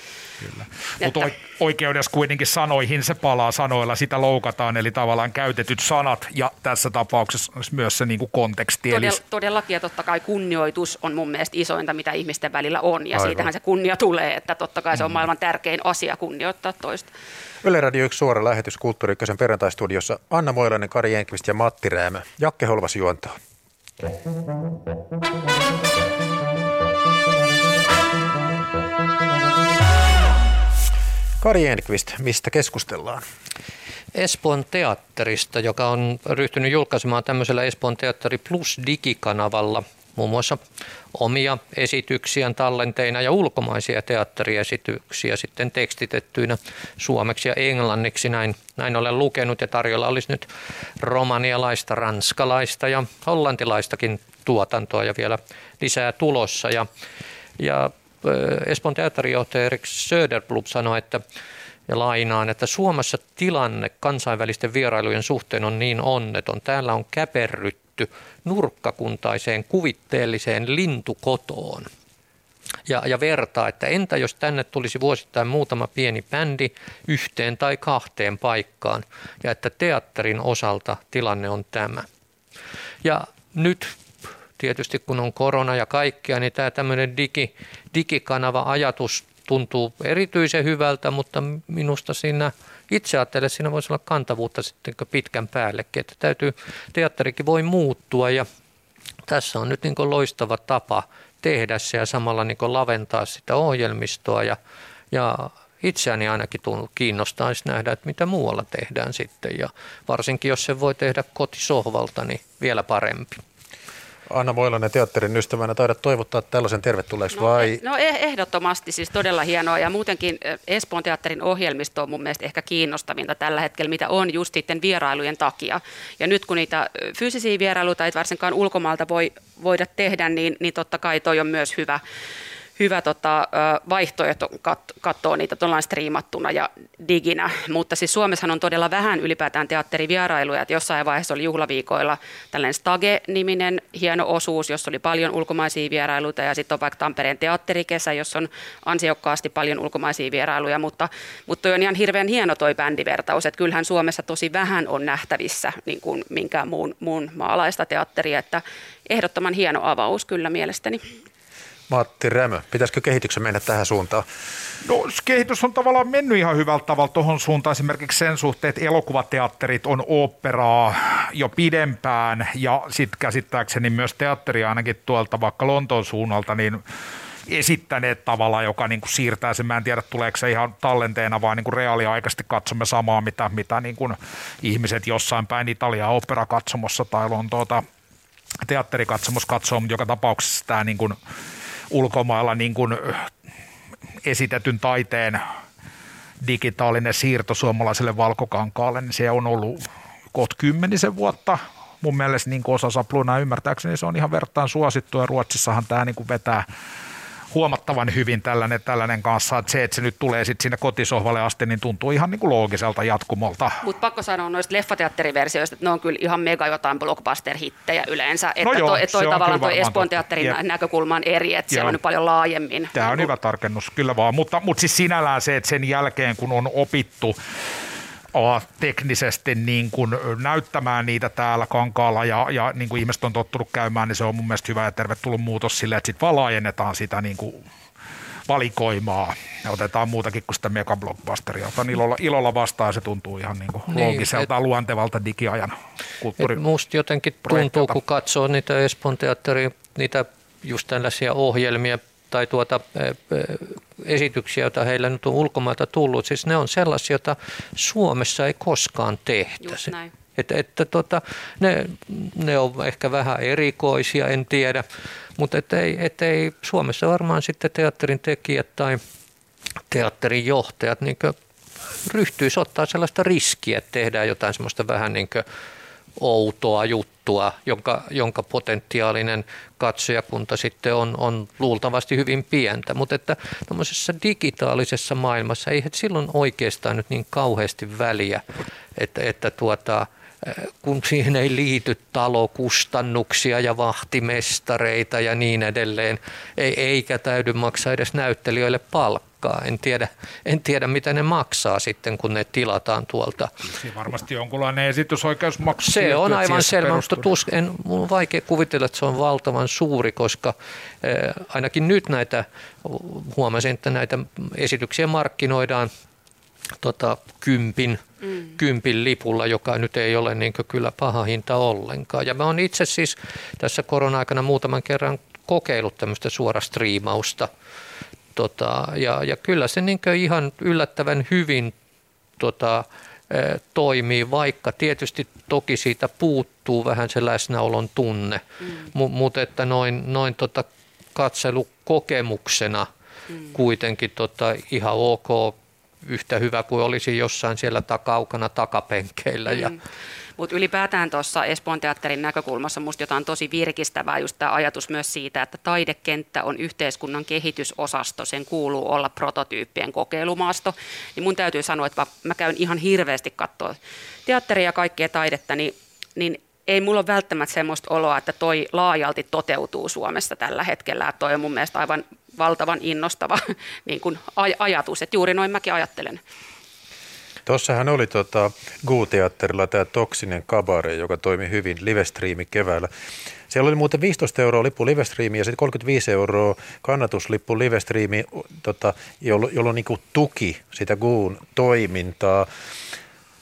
Kyllä. Mutta oikeudessa kuitenkin sanoihin se palaa sanoilla, sitä loukataan, eli tavallaan käytetyt sanat ja tässä tapauksessa myös se niin kuin konteksti. Todell, eli... Todellakin ja totta kai kunnioitus on mun mielestä isointa, mitä ihmisten välillä on ja Aivan. siitähän se kunnia tulee, että totta kai se on mm. maailman tärkein asia kunnioittaa toista. Yle Radio 1 suora lähetys Kulttuuri perjantaistudiossa. Anna Moilainen, Kari Jenkvist ja Matti Räämö. Jakke Holvas juontaa. Kari Enqvist, mistä keskustellaan? Espoon teatterista, joka on ryhtynyt julkaisemaan tämmöisellä Espoon teatteri Plus digikanavalla muun muassa omia esityksiä tallenteina ja ulkomaisia teatteriesityksiä sitten tekstitettyinä suomeksi ja englanniksi. Näin, näin olen lukenut ja tarjolla olisi nyt romanialaista, ranskalaista ja hollantilaistakin tuotantoa ja vielä lisää tulossa. Ja, ja Espoon teatterijohtaja Erik Söderblom sanoi, että ja lainaan, että Suomessa tilanne kansainvälisten vierailujen suhteen on niin onneton. Täällä on käperrytty nurkkakuntaiseen kuvitteelliseen lintukotoon. Ja, ja vertaa, että entä jos tänne tulisi vuosittain muutama pieni bändi yhteen tai kahteen paikkaan, ja että teatterin osalta tilanne on tämä. Ja nyt tietysti kun on korona ja kaikkea, niin tämä tämmöinen digi, digikanava-ajatus tuntuu erityisen hyvältä, mutta minusta siinä itse ajattelen, että siinä voisi olla kantavuutta sitten pitkän päällekin, että täytyy, teatterikin voi muuttua ja tässä on nyt niin loistava tapa tehdä se ja samalla niin laventaa sitä ohjelmistoa ja, ja itseäni ainakin kiinnostaisi nähdä, että mitä muualla tehdään sitten ja varsinkin jos se voi tehdä kotisohvalta, niin vielä parempi. Anna Moilanen teatterin ystävänä taidat toivottaa tällaisen tervetulleeksi no, vai? No eh, ehdottomasti, siis todella hienoa ja muutenkin Espoon teatterin ohjelmisto on mun mielestä ehkä kiinnostavinta tällä hetkellä, mitä on just sitten vierailujen takia. Ja nyt kun niitä fyysisiä vierailuita ei varsinkaan ulkomaalta voi, voida tehdä, niin, niin totta kai toi on myös hyvä, hyvä tota, vaihtoehto kat- katsoa niitä tuollain striimattuna ja diginä. Mutta siis Suomessahan on todella vähän ylipäätään teatterivierailuja. Että jossain vaiheessa oli juhlaviikoilla tällainen Stage-niminen hieno osuus, jossa oli paljon ulkomaisia vierailuita. Ja sitten on vaikka Tampereen teatterikesä, jossa on ansiokkaasti paljon ulkomaisia vierailuja. Mutta, mutta toi on ihan hirveän hieno toi bändivertaus. Että kyllähän Suomessa tosi vähän on nähtävissä niin kuin minkään muun, muun maalaista teatteria. Että ehdottoman hieno avaus kyllä mielestäni. Matti Rämö, pitäisikö kehityksen mennä tähän suuntaan? No kehitys on tavallaan mennyt ihan hyvältä tavalla tuohon suuntaan esimerkiksi sen suhteen, että elokuvateatterit on operaa jo pidempään ja sitten käsittääkseni myös teatteri ainakin tuolta vaikka Lontoon suunnalta, niin esittäneet tavalla, joka niin kuin siirtää sen. Mä en tiedä, tuleeko se ihan tallenteena, vaan niin kuin reaaliaikaisesti katsomme samaa, mitä, mitä niin kuin ihmiset jossain päin Italiaa operakatsomossa tai Lontoota teatterikatsomus katsoo, mutta joka tapauksessa tämä niin kuin ulkomailla niin kuin esitetyn taiteen digitaalinen siirto suomalaiselle valkokankaalle, niin se on ollut kohta kymmenisen vuotta. Mun mielestä niin osa sapluna ymmärtääkseni se on ihan vertaan suosittu ja Ruotsissahan tämä niin vetää huomattavan hyvin tällainen, tällainen kanssa, että se, että se nyt tulee sitten sinne kotisohvalle asti, niin tuntuu ihan niin kuin loogiselta jatkumolta. Mutta pakko sanoa noista leffateatteriversioista, että ne on kyllä ihan mega jotain blockbuster-hittejä yleensä. Että no joo, toi, toi tavallaan toi Espoon teatterin Jep. näkökulma on eri, että siellä on paljon laajemmin. Tämä on hyvä tarkennus, kyllä vaan. Mutta, mutta siis sinällään se, että sen jälkeen kun on opittu teknisesti niin kuin näyttämään niitä täällä kankaalla ja, ja niin kuin ihmiset on tottunut käymään, niin se on mun mielestä hyvä ja tervetullut muutos sille, että sitten vaan laajennetaan sitä niin kuin valikoimaa ja otetaan muutakin kuin sitä megablockbusteria. Otan ilolla, ilolla vastaan ja se tuntuu ihan niin kuin niin, loogiselta, et, luontevalta digiajan kulttuuri. Musta jotenkin tuntuu, kun katsoo niitä Espoon teatterin, niitä just tällaisia ohjelmia, tai tuota, esityksiä, joita heillä nyt on ulkomailta tullut, siis ne on sellaisia, joita Suomessa ei koskaan tehtäisi. Että, että tota, ne, ne on ehkä vähän erikoisia, en tiedä, mutta ettei, ettei Suomessa varmaan sitten teatterin tekijät tai teatterin johtajat niin ryhtyisi ottaa sellaista riskiä, että tehdään jotain semmoista vähän niin kuin outoa juttua, jonka, jonka potentiaalinen katsojakunta sitten on, on luultavasti hyvin pientä. Mutta että tämmöisessä digitaalisessa maailmassa ei silloin oikeastaan nyt niin kauheasti väliä, että, että tuota, kun siihen ei liity talokustannuksia ja vahtimestareita ja niin edelleen, eikä täydy maksaa edes näyttelijöille palkkaa palkkaa. En tiedä, en tiedä, mitä ne maksaa sitten, kun ne tilataan tuolta. Siinä varmasti jonkunlainen esitysoikeusmaksu. Se on aivan selvä, mutta tus, en, mun on vaikea kuvitella, että se on valtavan suuri, koska eh, ainakin nyt näitä, huomasin, että näitä esityksiä markkinoidaan tota, kympin, mm. kympin lipulla, joka nyt ei ole niin kyllä paha hinta ollenkaan. Ja mä oon itse siis tässä korona-aikana muutaman kerran kokeillut tämmöistä suorastriimausta – Tota, ja, ja kyllä se niin ihan yllättävän hyvin tota, toimii, vaikka tietysti toki siitä puuttuu vähän se läsnäolon tunne, mm. mutta että noin, noin tota katselukokemuksena mm. kuitenkin tota ihan ok, yhtä hyvä kuin olisi jossain siellä takaukana takapenkeillä. Mm. Ja, mutta ylipäätään tuossa Espoon teatterin näkökulmassa minusta jotain tosi virkistävää just tämä ajatus myös siitä, että taidekenttä on yhteiskunnan kehitysosasto, sen kuuluu olla prototyyppien kokeilumaasto. Niin mun täytyy sanoa, että mä käyn ihan hirveästi katsoa teatteria ja kaikkea taidetta, niin, niin ei mulla ole välttämättä semmoista oloa, että toi laajalti toteutuu Suomessa tällä hetkellä. Että toi on mun mielestä aivan valtavan innostava niin kuin aj- ajatus, että juuri noin mäkin ajattelen. Tuossahan oli tota Guu-teatterilla tämä Toksinen kabare, joka toimi hyvin livestriimi keväällä. Siellä oli muuten 15 euroa lippu livestriimi ja sitten 35 euroa kannatuslippu livestriimi, tota, jolloin, jollo niin tuki sitä Guun toimintaa.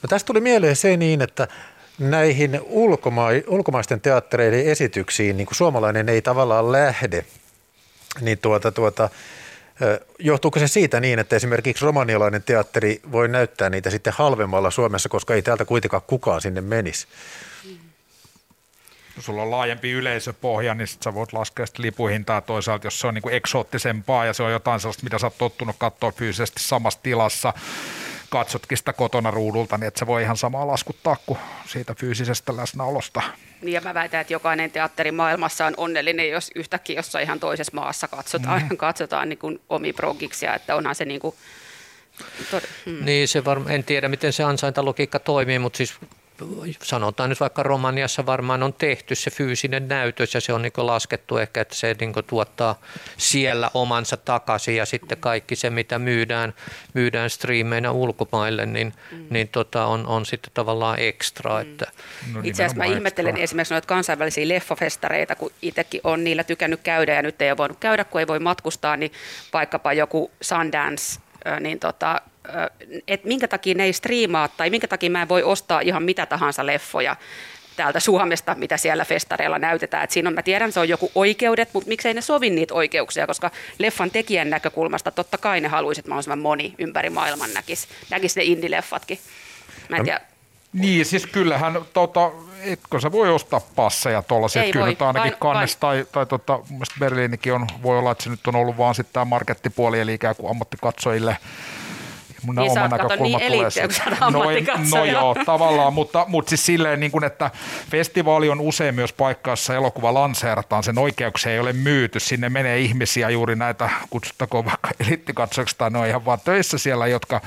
No tästä tuli mieleen se niin, että näihin ulkoma- ulkomaisten teattereiden esityksiin niin kuin suomalainen ei tavallaan lähde, niin tuota, tuota, Johtuuko se siitä niin, että esimerkiksi romanialainen teatteri voi näyttää niitä sitten halvemmalla Suomessa, koska ei täältä kuitenkaan kukaan sinne menisi? sulla on laajempi yleisöpohja, niin sit sä voit laskea sitä lipuhintaa toisaalta, jos se on niin kuin eksoottisempaa ja se on jotain sellaista, mitä sä oot tottunut katsoa fyysisesti samassa tilassa, katsotkin sitä kotona ruudulta, niin että se voi ihan samaa laskuttaa kuin siitä fyysisestä läsnäolosta. Niin ja mä väitän, että jokainen teatteri maailmassa on onnellinen, jos yhtäkkiä jossain ihan toisessa maassa katsotaan, mm. katsotaan niin kuin omiprogiksia, että onhan se niin kuin, tod- hmm. Niin, se varma, en tiedä miten se ansaintalogiikka toimii, mutta siis sanotaan nyt vaikka Romaniassa varmaan on tehty se fyysinen näytös ja se on niin laskettu ehkä, että se niin tuottaa siellä omansa takaisin ja sitten kaikki se, mitä myydään, myydään striimeinä ulkomaille, niin, mm. niin tota on, on sitten tavallaan ekstra. Mm. Että. No, Itse asiassa mä ihmettelen ekstra. esimerkiksi noita kansainvälisiä leffafestareita, kun itsekin on niillä tykännyt käydä ja nyt ei ole voinut käydä, kun ei voi matkustaa, niin vaikkapa joku Sundance, niin tota, että minkä takia ne ei striimaa tai minkä takia mä en voi ostaa ihan mitä tahansa leffoja täältä Suomesta, mitä siellä festareilla näytetään. Et siinä on, mä tiedän, se on joku oikeudet, mutta miksei ne sovi niitä oikeuksia, koska leffan tekijän näkökulmasta totta kai ne haluaisi, että mahdollisimman moni ympäri maailman näkisi, näkisi ne indie-leffatkin. Mä en tiedä. Niin, siis kyllähän, tota, etkö sä voi ostaa passeja tuollaisia, kyllä voi, ainakin vain, kannes vain. tai, tai tota, Berliinikin on, voi olla, että se nyt on ollut vaan sitten tämä markettipuoli, eli ikään kuin ammattikatsojille mun niin oma näkökulma niin tulee no, no joo, tavallaan, mutta, mutta siis silleen, niin kuin, että festivaali on usein myös paikka, jossa elokuva lanseerataan, sen oikeuksia ei ole myyty, sinne menee ihmisiä juuri näitä, kutsuttakoon vaikka eliittikatsoiksi tai ne on ihan vaan töissä siellä, jotka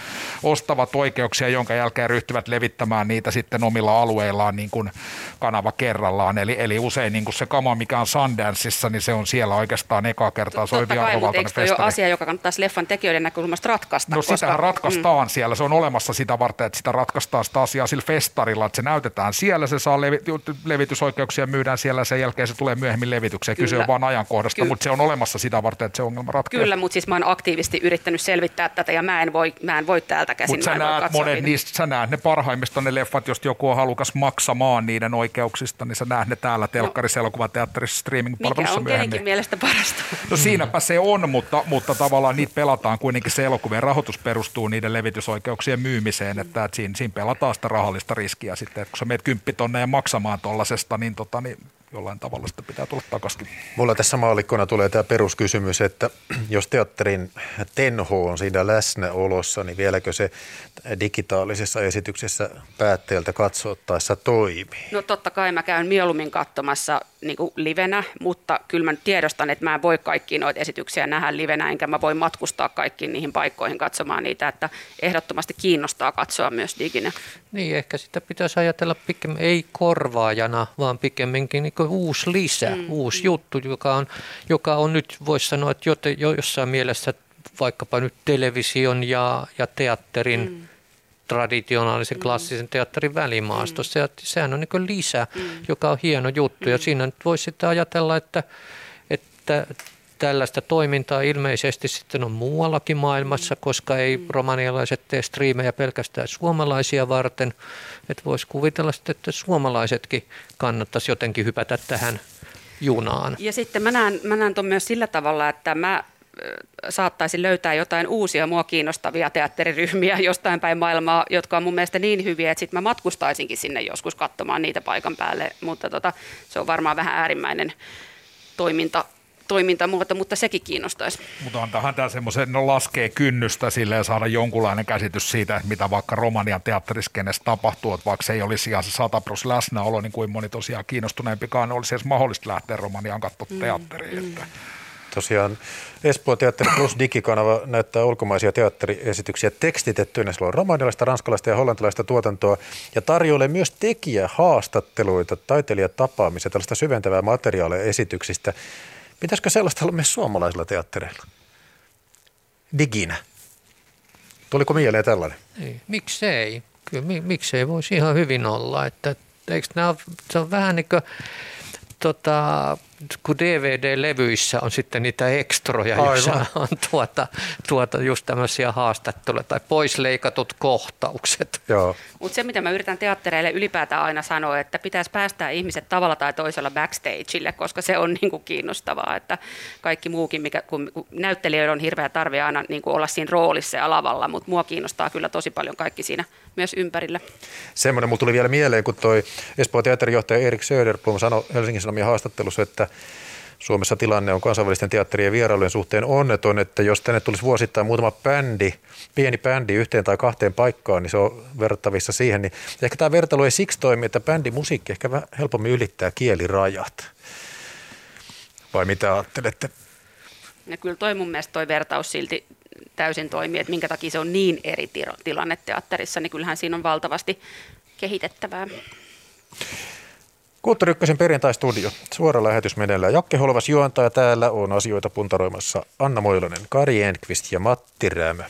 ostavat oikeuksia, jonka jälkeen ryhtyvät levittämään niitä sitten omilla alueillaan niin kuin kanava kerrallaan, eli, eli usein niin kuin se kama, mikä on Sundanceissa, niin se on siellä oikeastaan eka kertaa, se on hyvin arvovaltainen festari. Asia, joka kannattaisi leffan tekijöiden näkökulmasta ratkaista? No koska... sitähän ratkaistaan mm. siellä. Se on olemassa sitä varten, että sitä ratkaistaan sitä asiaa sillä festarilla, että se näytetään siellä, se saa levi- levitysoikeuksia, myydään siellä, sen jälkeen se tulee myöhemmin levitykseen. Kyllä. Kyse on vain ajankohdasta, Kyllä. mutta se on olemassa sitä varten, että se ongelma ratkaistaan. Kyllä, mutta siis mä oon aktiivisesti yrittänyt selvittää tätä ja mä en voi, mä en voi täältä käsin. Mutta sä, näet monet niistä, sä näet ne parhaimmista ne leffat, jos joku on halukas maksamaan niiden oikeuksista, niin sä näet ne täällä telkkarissa, no, elokuvateatterissa, streaming-palvelussa Mikä on kenenkin mielestä parasta? No siinäpä se on, mutta, mutta tavallaan niitä pelataan kuitenkin se elokuvien rahoitus perustuu niiden levitysoikeuksien myymiseen, että, että siinä, siinä pelataan sitä rahallista riskiä sitten, että kun sä meet kymppitonneen maksamaan tuollaisesta, niin, tota, niin jollain tavalla sitä pitää tulla takaisin. Mulla tässä maalikkona tulee tämä peruskysymys, että jos teatterin tenho on siinä läsnäolossa, niin vieläkö se digitaalisessa esityksessä päätteeltä katsottaessa toimii? No totta kai mä käyn mieluummin katsomassa niin kuin livenä, mutta kyllä mä tiedostan, että mä en voi kaikkia noita esityksiä nähdä livenä, enkä mä voi matkustaa kaikkiin niihin paikkoihin katsomaan niitä, että ehdottomasti kiinnostaa katsoa myös diginä. Niin, ehkä sitä pitäisi ajatella pikemmin ei korvaajana, vaan pikemminkin niin uusi lisä, mm. uusi juttu, joka on, joka on nyt, voisi sanoa, että jo, jossain mielessä vaikkapa nyt television ja, ja teatterin mm traditionaalisen mm. klassisen teatterin välimaastossa. Mm. sehän on niin lisä, mm. joka on hieno juttu. Mm. Ja siinä nyt voisi sitten ajatella, että, että tällaista toimintaa ilmeisesti sitten on muuallakin maailmassa, koska ei mm. romanialaiset tee striimejä pelkästään suomalaisia varten. Että voisi kuvitella sitten, että suomalaisetkin kannattaisi jotenkin hypätä tähän junaan. Ja sitten mä näen, mä näen ton myös sillä tavalla, että mä saattaisin löytää jotain uusia mua kiinnostavia teatteriryhmiä jostain päin maailmaa, jotka on mun mielestä niin hyviä, että sitten mä matkustaisinkin sinne joskus katsomaan niitä paikan päälle, mutta tota, se on varmaan vähän äärimmäinen toiminta toimintamuoto, mutta sekin kiinnostaisi. Mutta antahan tämä semmoisen, no laskee kynnystä sille ja saada jonkunlainen käsitys siitä, että mitä vaikka Romanian teatteriskenessä tapahtuu, että vaikka se ei olisi ihan se 100 pros läsnäolo, niin kuin moni tosiaan kiinnostuneempikaan olisi edes mahdollista lähteä Romaniaan katsomaan mm, teatteriin. Mm. Että Tosiaan Espoon Teatteri Plus digikanava näyttää ulkomaisia teatteriesityksiä tekstitettyinä. Sillä on romanialaista, ranskalaista ja hollantilaista tuotantoa ja tarjoilee myös tekijähaastatteluita, taiteilijatapaamisia, tällaista syventävää materiaalia esityksistä. Pitäisikö sellaista olla myös suomalaisilla teattereilla? Diginä. Tuliko mieleen tällainen? Ei, miksei? Kyllä, miksei voisi ihan hyvin olla. Että, eikö nämä, se on vähän niin kuin, tota, kun DVD-levyissä on sitten niitä ekstroja, Aivan. joissa on tuota, tuota just tämmöisiä haastatteluja tai poisleikatut kohtaukset. Mutta se, mitä mä yritän teattereille ylipäätään aina sanoa, että pitäisi päästää ihmiset tavalla tai toisella backstageille, koska se on niin kuin kiinnostavaa, että kaikki muukin, mikä, kun, kun näyttelijöillä on hirveä tarve aina niin kuin olla siinä roolissa ja lavalla, mutta mua kiinnostaa kyllä tosi paljon kaikki siinä myös ympärillä. Semmoinen mulla tuli vielä mieleen, kun toi Espoon teatterijohtaja Erik Söderblom sanoi Helsingin Sanomien haastattelussa, että Suomessa tilanne on kansainvälisten teatterien vierailujen suhteen onneton, että jos tänne tulisi vuosittain muutama bändi, pieni bändi yhteen tai kahteen paikkaan, niin se on verrattavissa siihen. Niin ehkä tämä vertailu ei siksi toimi, että bändimusiikki ehkä vähän helpommin ylittää kielirajat. Vai mitä ajattelette? Ja kyllä toi mun mielestä toi vertaus silti täysin toimii, että minkä takia se on niin eri tilanne teatterissa, niin kyllähän siinä on valtavasti kehitettävää. Kulttuuri Ykkösen perjantai-studio. Suora lähetys meneillään. Jakke Holvas juontaa täällä on asioita puntaroimassa Anna Moilonen, Kari Enqvist ja Matti Rämö.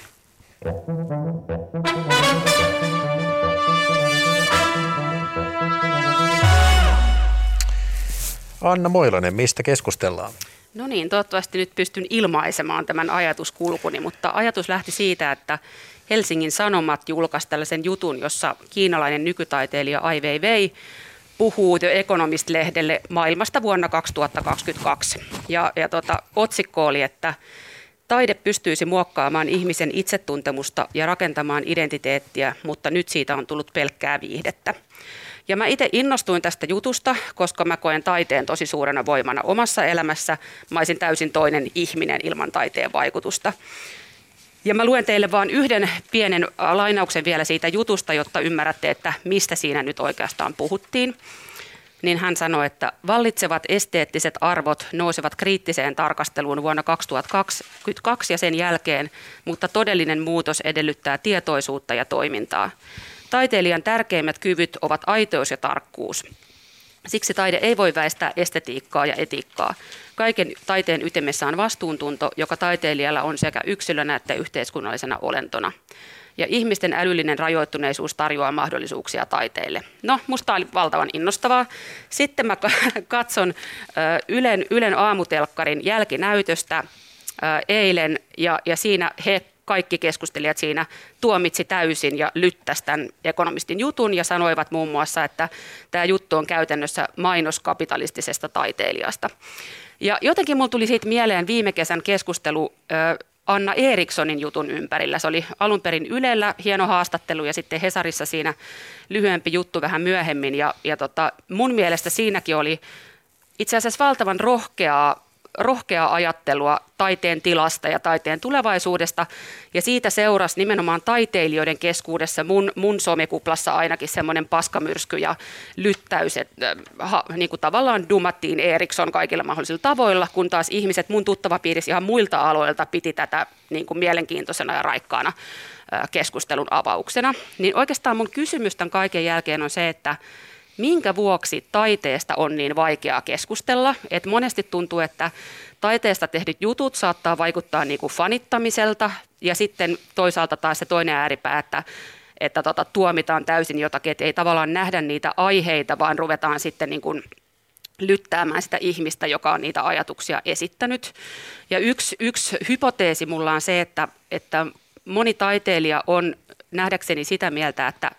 Anna Moilonen, mistä keskustellaan? No niin, toivottavasti nyt pystyn ilmaisemaan tämän ajatuskulkuni, mutta ajatus lähti siitä, että Helsingin Sanomat julkaisi tällaisen jutun, jossa kiinalainen nykytaiteilija Ai Weiwei puhuu The Economist-lehdelle maailmasta vuonna 2022. Ja, ja tota, otsikko oli, että taide pystyisi muokkaamaan ihmisen itsetuntemusta ja rakentamaan identiteettiä, mutta nyt siitä on tullut pelkkää viihdettä. Ja mä itse innostuin tästä jutusta, koska mä koen taiteen tosi suurena voimana omassa elämässä. Mä olisin täysin toinen ihminen ilman taiteen vaikutusta. Ja mä luen teille vain yhden pienen lainauksen vielä siitä jutusta, jotta ymmärrätte, että mistä siinä nyt oikeastaan puhuttiin. Niin hän sanoi, että vallitsevat esteettiset arvot nousevat kriittiseen tarkasteluun vuonna 2022 ja sen jälkeen, mutta todellinen muutos edellyttää tietoisuutta ja toimintaa. Taiteilijan tärkeimmät kyvyt ovat aiteus ja tarkkuus. Siksi taide ei voi väistää estetiikkaa ja etiikkaa. Kaiken taiteen ytimessä on vastuuntunto, joka taiteilijalla on sekä yksilönä että yhteiskunnallisena olentona. Ja ihmisten älyllinen rajoittuneisuus tarjoaa mahdollisuuksia taiteille. No, musta oli valtavan innostavaa. Sitten mä katson Ylen, Ylen aamutelkkarin jälkinäytöstä eilen, ja, ja siinä he kaikki keskustelijat siinä tuomitsi täysin ja lyttäsi tämän ekonomistin jutun ja sanoivat muun muassa, että tämä juttu on käytännössä mainos kapitalistisesta taiteilijasta. Ja jotenkin mulla tuli siitä mieleen viime kesän keskustelu Anna Erikssonin jutun ympärillä. Se oli alun perin Ylellä hieno haastattelu ja sitten Hesarissa siinä lyhyempi juttu vähän myöhemmin. Ja, ja tota, mun mielestä siinäkin oli itse asiassa valtavan rohkeaa rohkeaa ajattelua taiteen tilasta ja taiteen tulevaisuudesta. Ja siitä seurasi nimenomaan taiteilijoiden keskuudessa mun, mun somekuplassa ainakin semmoinen paskamyrsky ja lyttäys, että ha, niin kuin tavallaan dumattiin Eriksson kaikilla mahdollisilla tavoilla, kun taas ihmiset mun tuttavapiirissä ihan muilta aloilta piti tätä niin kuin mielenkiintoisena ja raikkaana keskustelun avauksena. Niin oikeastaan mun kysymys tämän kaiken jälkeen on se, että minkä vuoksi taiteesta on niin vaikeaa keskustella. Et monesti tuntuu, että taiteesta tehdyt jutut saattaa vaikuttaa niin kuin fanittamiselta ja sitten toisaalta taas se toinen ääripää, että, että tota, tuomitaan täysin jotakin, että ei tavallaan nähdä niitä aiheita, vaan ruvetaan sitten niin kuin lyttäämään sitä ihmistä, joka on niitä ajatuksia esittänyt. Ja yksi, yksi hypoteesi mulla on se, että, että moni taiteilija on nähdäkseni sitä mieltä, että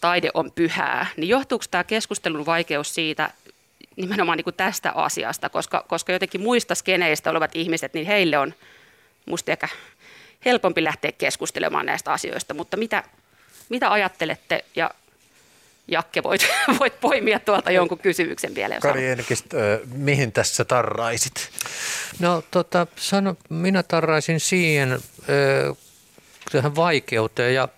taide on pyhää, niin johtuuko tämä keskustelun vaikeus siitä nimenomaan niin kuin tästä asiasta, koska, koska jotenkin muista skeneistä olevat ihmiset, niin heille on musta ehkä helpompi lähteä keskustelemaan näistä asioista, mutta mitä, mitä ajattelette ja Jakke, voit, voit poimia tuolta jonkun kysymyksen vielä. Jos Kari Enkist, mihin tässä tarraisit? No tota, sano, minä tarraisin siihen, tähän vaikeuteen ja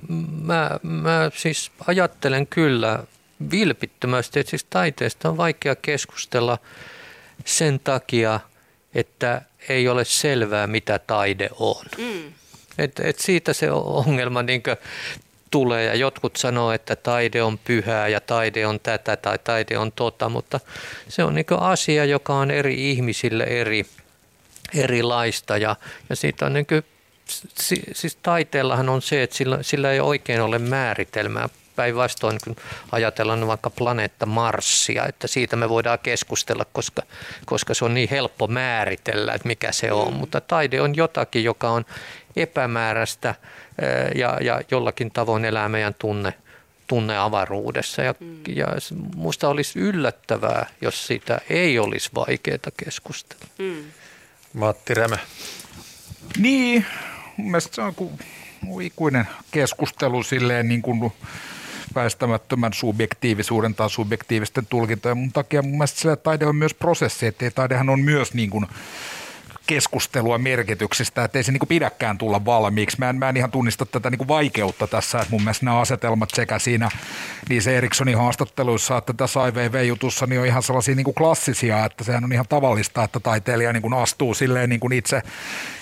mä, mä siis ajattelen kyllä vilpittömästi, että siis taiteesta on vaikea keskustella sen takia, että ei ole selvää, mitä taide on. Mm. Et, et siitä se ongelma niin tulee ja jotkut sanoo, että taide on pyhää ja taide on tätä tai taide on tota, mutta se on niin asia, joka on eri ihmisille eri, erilaista ja, ja siitä on niin siis taiteellahan on se, että sillä, sillä ei oikein ole määritelmää. päinvastoin, kun ajatellaan vaikka planeetta Marsia, että siitä me voidaan keskustella, koska, koska se on niin helppo määritellä, että mikä se on. Mm. Mutta taide on jotakin, joka on epämääräistä ja, ja jollakin tavoin elää meidän tunne, tunneavaruudessa. Ja, mm. ja musta olisi yllättävää, jos siitä ei olisi vaikeaa keskustella. Mm. Matti Rämä. Niin, mun mielestä se on ikuinen keskustelu silleen niin kuin väistämättömän subjektiivisuuden tai subjektiivisten tulkintojen. Mun takia mun mielestä sillä taide on myös prosessi, että taidehan on myös niin kuin keskustelua merkityksistä, että ei se niin pidäkään tulla valmiiksi. Mä en, mä en ihan tunnista tätä niin vaikeutta tässä, että mun mielestä nämä asetelmat sekä siinä niissä Erikssonin haastatteluissa että tässä IVV-jutussa niin on ihan sellaisia niin klassisia, että sehän on ihan tavallista, että taiteilija niin astuu silleen niin kuin itse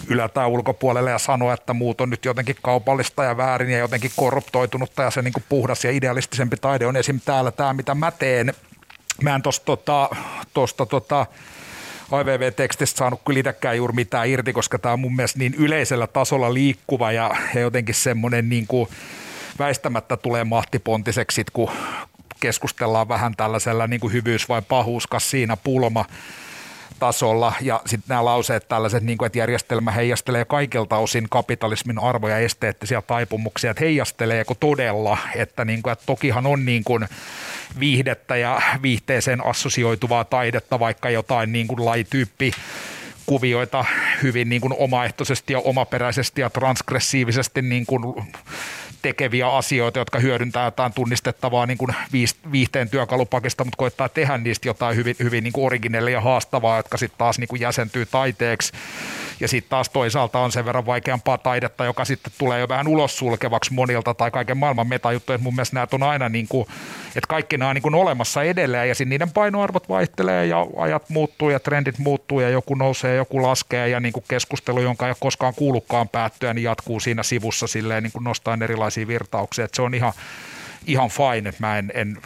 ylä- tai ulkopuolelle ja sanoo, että muut on nyt jotenkin kaupallista ja väärin ja jotenkin korruptoitunutta ja se niin puhdas ja idealistisempi taide on esim. täällä tämä, mitä mä teen. Mä en tuosta tota, tosta, tota, IVV-tekstistä saanut kyllä itsekään juuri mitään irti, koska tämä on mun mielestä niin yleisellä tasolla liikkuva ja, jotenkin semmoinen niin kuin väistämättä tulee mahtipontiseksi, kun keskustellaan vähän tällaisella niin kuin hyvyys vai pahuuskas siinä pulma tasolla. Ja sitten nämä lauseet tällaiset, niin kuin, että järjestelmä heijastelee kaikilta osin kapitalismin arvoja esteettisiä taipumuksia, että heijasteleeko todella, että, niin kuin, että tokihan on niin kuin viihdettä ja viihteeseen assosioituvaa taidetta, vaikka jotain niin kuin lajityyppi kuvioita hyvin niin kuin omaehtoisesti ja omaperäisesti ja transgressiivisesti niin kuin tekeviä asioita, jotka hyödyntää jotain tunnistettavaa niin kuin viihteen työkalupakista, mutta koittaa tehdä niistä jotain hyvin, hyvin niin originellia ja haastavaa, jotka sitten taas niin kuin jäsentyy taiteeksi. Ja sitten taas toisaalta on sen verran vaikeampaa taidetta, joka sitten tulee jo vähän ulos sulkevaksi monilta tai kaiken maailman metajuttuja. Mun mielestä nämä on aina, niin kuin, että kaikki nämä on niin kuin olemassa edelleen ja niiden painoarvot vaihtelee ja ajat muuttuu ja trendit muuttuu ja joku nousee, joku laskee ja niin kuin keskustelu, jonka ei ole koskaan kuullutkaan päättyä, niin jatkuu siinä sivussa silleen niin kuin nostaen erilaisia virtauksia. Että se on ihan, ihan fine, että mä en, en,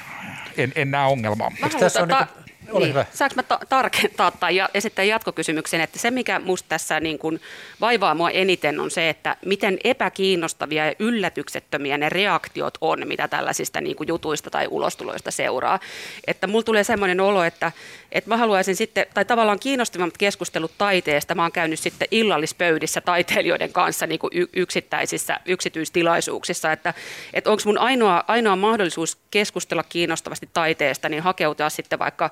en, en näe ongelmaa. Mä on ta- niin ole niin. hyvä. Saanko mä ta- tarkentaa tai ja esittää jatkokysymyksen, että se mikä musta tässä niin kuin vaivaa mua eniten on se, että miten epäkiinnostavia ja yllätyksettömiä ne reaktiot on, mitä tällaisista niin kuin jutuista tai ulostuloista seuraa. Että mulla tulee semmoinen olo, että, että mä haluaisin sitten, tai tavallaan kiinnostavammat keskustelut taiteesta, mä oon käynyt sitten illallispöydissä taiteilijoiden kanssa niin kuin yksittäisissä yksityistilaisuuksissa, että, että onko mun ainoa, ainoa mahdollisuus keskustella kiinnostavasti taiteesta, niin hakeutua sitten vaikka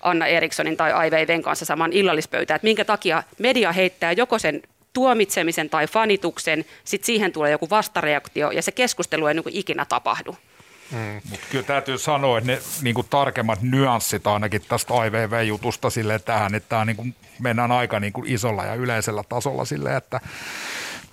Anna Erikssonin tai Ai Weiwein kanssa saman illallispöytään, että minkä takia media heittää joko sen tuomitsemisen tai fanituksen, sitten siihen tulee joku vastareaktio ja se keskustelu ei niin ikinä tapahdu. Mm. Mutta kyllä täytyy sanoa, että ne niin kuin tarkemmat nyanssit ainakin tästä IVV-jutusta sille tähän, että tämä niin kuin mennään aika niin kuin isolla ja yleisellä tasolla sille, että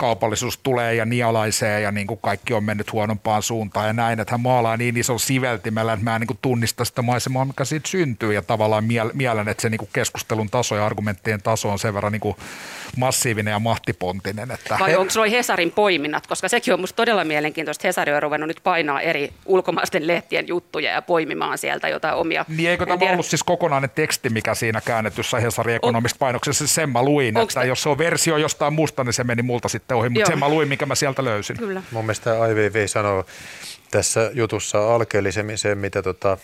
kaupallisuus tulee ja nialaisee ja niin kuin kaikki on mennyt huonompaan suuntaan ja näin, että hän maalaa niin iso siveltimellä, että mä en niin kuin tunnista sitä maisemaa, mikä siitä syntyy ja tavallaan mielen, että se niin kuin keskustelun taso ja argumenttien taso on sen verran niin kuin massiivinen ja mahtipontinen. Että Vai onko noin Hesarin poiminnat, koska sekin on minusta todella mielenkiintoista. Hesari on ruvennut nyt painaa eri ulkomaisten lehtien juttuja ja poimimaan sieltä jotain omia. Niin eikö tämä ollut siis kokonainen teksti, mikä siinä käännetyssä Hesarin ekonomista painoksessa, sen mä luin, että jos se on versio jostain muusta, niin se meni multa sitten ohi, mutta sen mä luin, mikä mä sieltä löysin. Kyllä. Mun mielestä IVV sanoo tässä jutussa alkeellisemmin sen, mitä tota,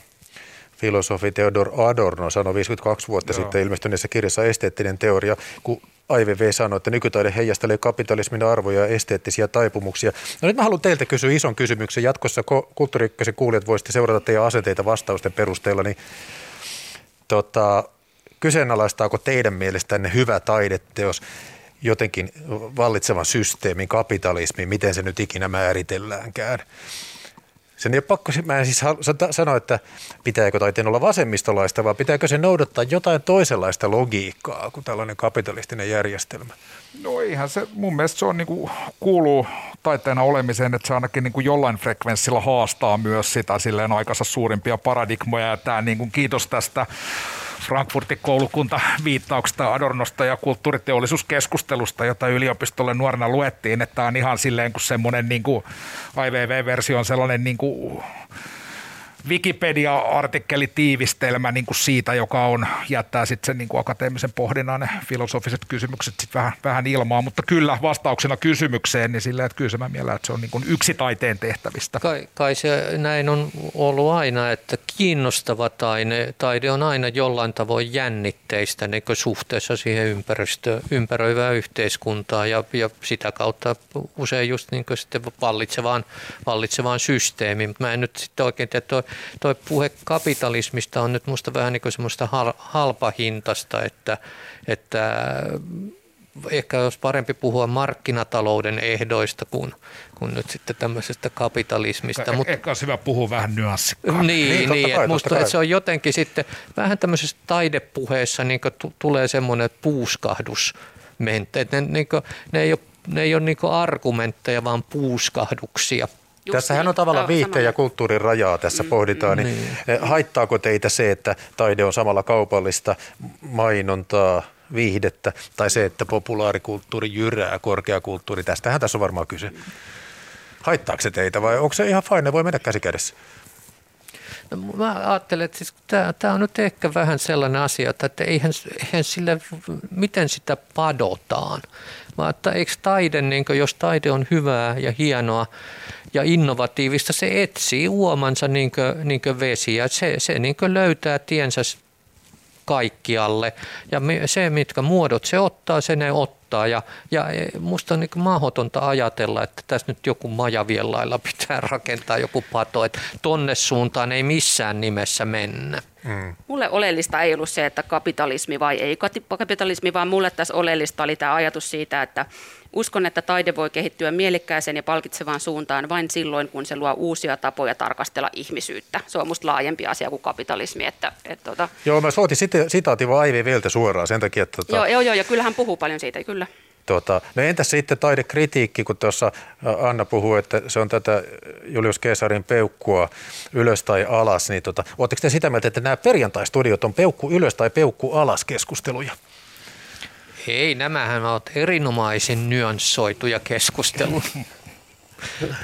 filosofi Theodor Adorno sanoi 52 vuotta Joo. sitten ilmestyneessä kirjassa Esteettinen teoria, kun IVV sanoi, että nykytaide heijastelee kapitalismin arvoja ja esteettisiä taipumuksia. No nyt mä haluan teiltä kysyä ison kysymyksen. Jatkossa Kulttuuri kuulijat voisitte seurata teidän asenteita vastausten perusteella, niin tota, kyseenalaistaako teidän mielestänne hyvä taideteos jotenkin vallitsevan systeemin, kapitalismi, miten se nyt ikinä määritelläänkään? Sen ei ole pakko, mä en siis sano, että pitääkö taiteen olla vasemmistolaista, vaan pitääkö se noudattaa jotain toisenlaista logiikkaa kuin tällainen kapitalistinen järjestelmä? No ihan se, mun mielestä se on niin kuin, kuuluu taiteena olemiseen, että se ainakin niin kuin jollain frekvenssillä haastaa myös sitä silleen aikansa suurimpia paradigmoja. Ja tämä niin kuin, kiitos tästä Frankfurtin koulukunta viittauksesta Adornosta ja kulttuuriteollisuuskeskustelusta, jota yliopistolle nuorena luettiin, että on ihan silleen kuin semmoinen niin kuin IVV-versio on sellainen niin kuin Wikipedia-artikkelitiivistelmä niin kuin siitä, joka on, jättää sitten sen niin kuin akateemisen pohdinnan filosofiset kysymykset sitten vähän, vähän ilmaa, mutta kyllä vastauksena kysymykseen, niin sillä, että kyllä se mä mielän, että se on niin kuin yksi taiteen tehtävistä. Kai, kai se näin on ollut aina, että kiinnostava taide, taide on aina jollain tavoin jännitteistä niin suhteessa siihen ympäristö, ympäröivään yhteiskuntaan ja, ja sitä kautta usein just niin sitten vallitsevaan, vallitsevaan systeemiin. Mä en nyt sitten oikein tiedä, toi, puhe kapitalismista on nyt musta vähän niin kuin semmoista hal, halpahintasta, että, että ehkä olisi parempi puhua markkinatalouden ehdoista kuin, kuin nyt sitten tämmöisestä kapitalismista. Ehkä, Mut, ehkä olisi hyvä puhua vähän nyanssikkaa. Niin, niin, niin kai, että musta että se on jotenkin sitten vähän tämmöisessä taidepuheessa niin t- tulee semmoinen puuskahdus että ne, niin kuin, ne ei ole, ne ei ole niin argumentteja, vaan puuskahduksia. Just Tässähän niin. on tavallaan viihteen ja kulttuurin rajaa tässä mm, pohditaan. Niin, niin. Eh, haittaako teitä se, että taide on samalla kaupallista mainontaa, viihdettä, tai se, että populaarikulttuuri jyrää korkeakulttuuri? Tästähän tässä on varmaan kyse. Haittaako se teitä vai onko se ihan fine, voi mennä käsi kädessä? No, mä ajattelen, että siis tämä on nyt ehkä vähän sellainen asia, että eihän, eihän sille, miten sitä padotaan. Vaan että eikö taide, niin kuin, jos taide on hyvää ja hienoa ja innovatiivista, se etsii uomansa niin kuin, niin kuin vesi ja se, se niin kuin löytää tiensä kaikkialle. Ja se, mitkä muodot se ottaa, se ne ottaa. Ja, ja e, musta on niin mahdotonta ajatella, että tässä nyt joku majavien lailla pitää rakentaa joku pato, että tonne suuntaan ei missään nimessä mennä. Mm. Mulle oleellista ei ollut se, että kapitalismi vai ei kapitalismi, vaan mulle tässä oleellista oli tämä ajatus siitä, että Uskon, että taide voi kehittyä mielekkääseen ja palkitsevaan suuntaan vain silloin, kun se luo uusia tapoja tarkastella ihmisyyttä. Se on musta laajempi asia kuin kapitalismi. Että, et, tota... Joo, mä suotin sitaatin vaan Aivi Viltä suoraan sen takia, että... Tota... Joo, joo, joo, ja kyllähän puhuu paljon siitä, kyllä. Tota, no entäs sitten taidekritiikki, kun tuossa Anna puhuu, että se on tätä Julius Keesarin peukkua ylös tai alas, niin tota, oletteko te sitä mieltä, että nämä perjantaistudiot on peukku ylös tai peukku alas keskusteluja? Ei, nämähän ovat erinomaisen nyanssoituja keskusteluja.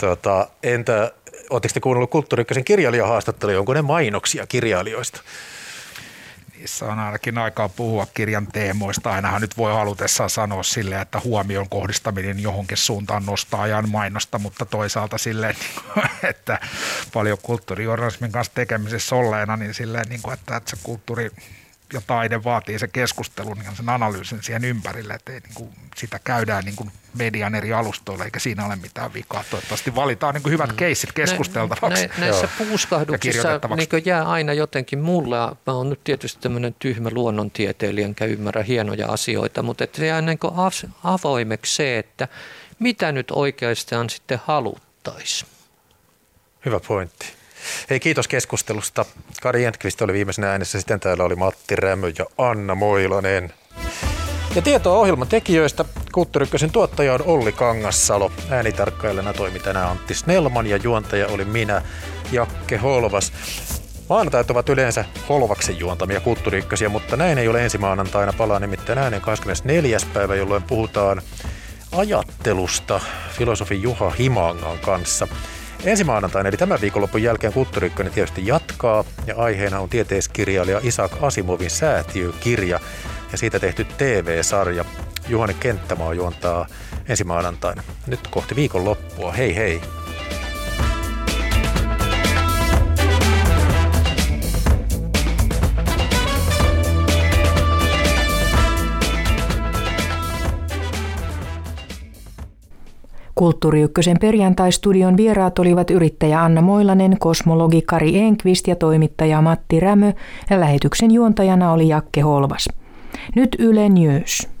tota, entä, oletteko te kuunnellut Kulttuuri kirjailijahaastatteluja, onko ne mainoksia kirjailijoista? Niissä on ainakin aikaa puhua kirjan teemoista. Ainahan nyt voi halutessaan sanoa sille, että huomion kohdistaminen johonkin suuntaan nostaa ajan mainosta, mutta toisaalta silleen, että paljon kulttuurijournalismin kanssa tekemisessä olleena, niin silleen, niin että, että se kulttuuri ja taide vaatii se keskustelun ja sen analyysin siihen ympärille, että niin kuin sitä käydään niin kuin median eri alustoilla, eikä siinä ole mitään vikaa. Toivottavasti valitaan niin kuin hyvät mm. keissit keskusteltavaksi. Nä, näissä puuskahduksissa niin jää aina jotenkin mulle, mä oon nyt tietysti tämmöinen tyhmä luonnontieteilijä, enkä ymmärrä hienoja asioita, mutta että jää niin kuin avoimeksi se, että mitä nyt oikeastaan sitten haluttaisiin. Hyvä pointti. Hei, kiitos keskustelusta. Kari Entkvist oli viimeisenä äänessä, sitten täällä oli Matti Rämö ja Anna Moilanen. Ja tietoa ohjelman tekijöistä Kulttuurikkösen tuottaja on Olli Kangassalo. Äänitarkkailijana toimi tänään Antti Snellman ja juontaja oli minä, Jakke Holvas. Maanantait ovat yleensä Holvaksen juontamia kulttuuriykkösiä, mutta näin ei ole ensi maanantaina. Palaa nimittäin ääneen 24. päivä, jolloin puhutaan ajattelusta filosofi Juha Himangan kanssa. Ensi maanantaina, eli tämän viikonlopun jälkeen Kulttuuri tietysti jatkaa, ja aiheena on tieteiskirjailija Isaac Asimovin säätiökirja ja siitä tehty TV-sarja. Juhani Kenttämaa juontaa ensi maanantaina. Nyt kohti viikonloppua. Hei hei! Kulttuuri Ykkösen perjantaistudion vieraat olivat yrittäjä Anna Moilanen, kosmologi Kari Enqvist ja toimittaja Matti Rämö ja lähetyksen juontajana oli Jakke Holvas. Nyt Yle News.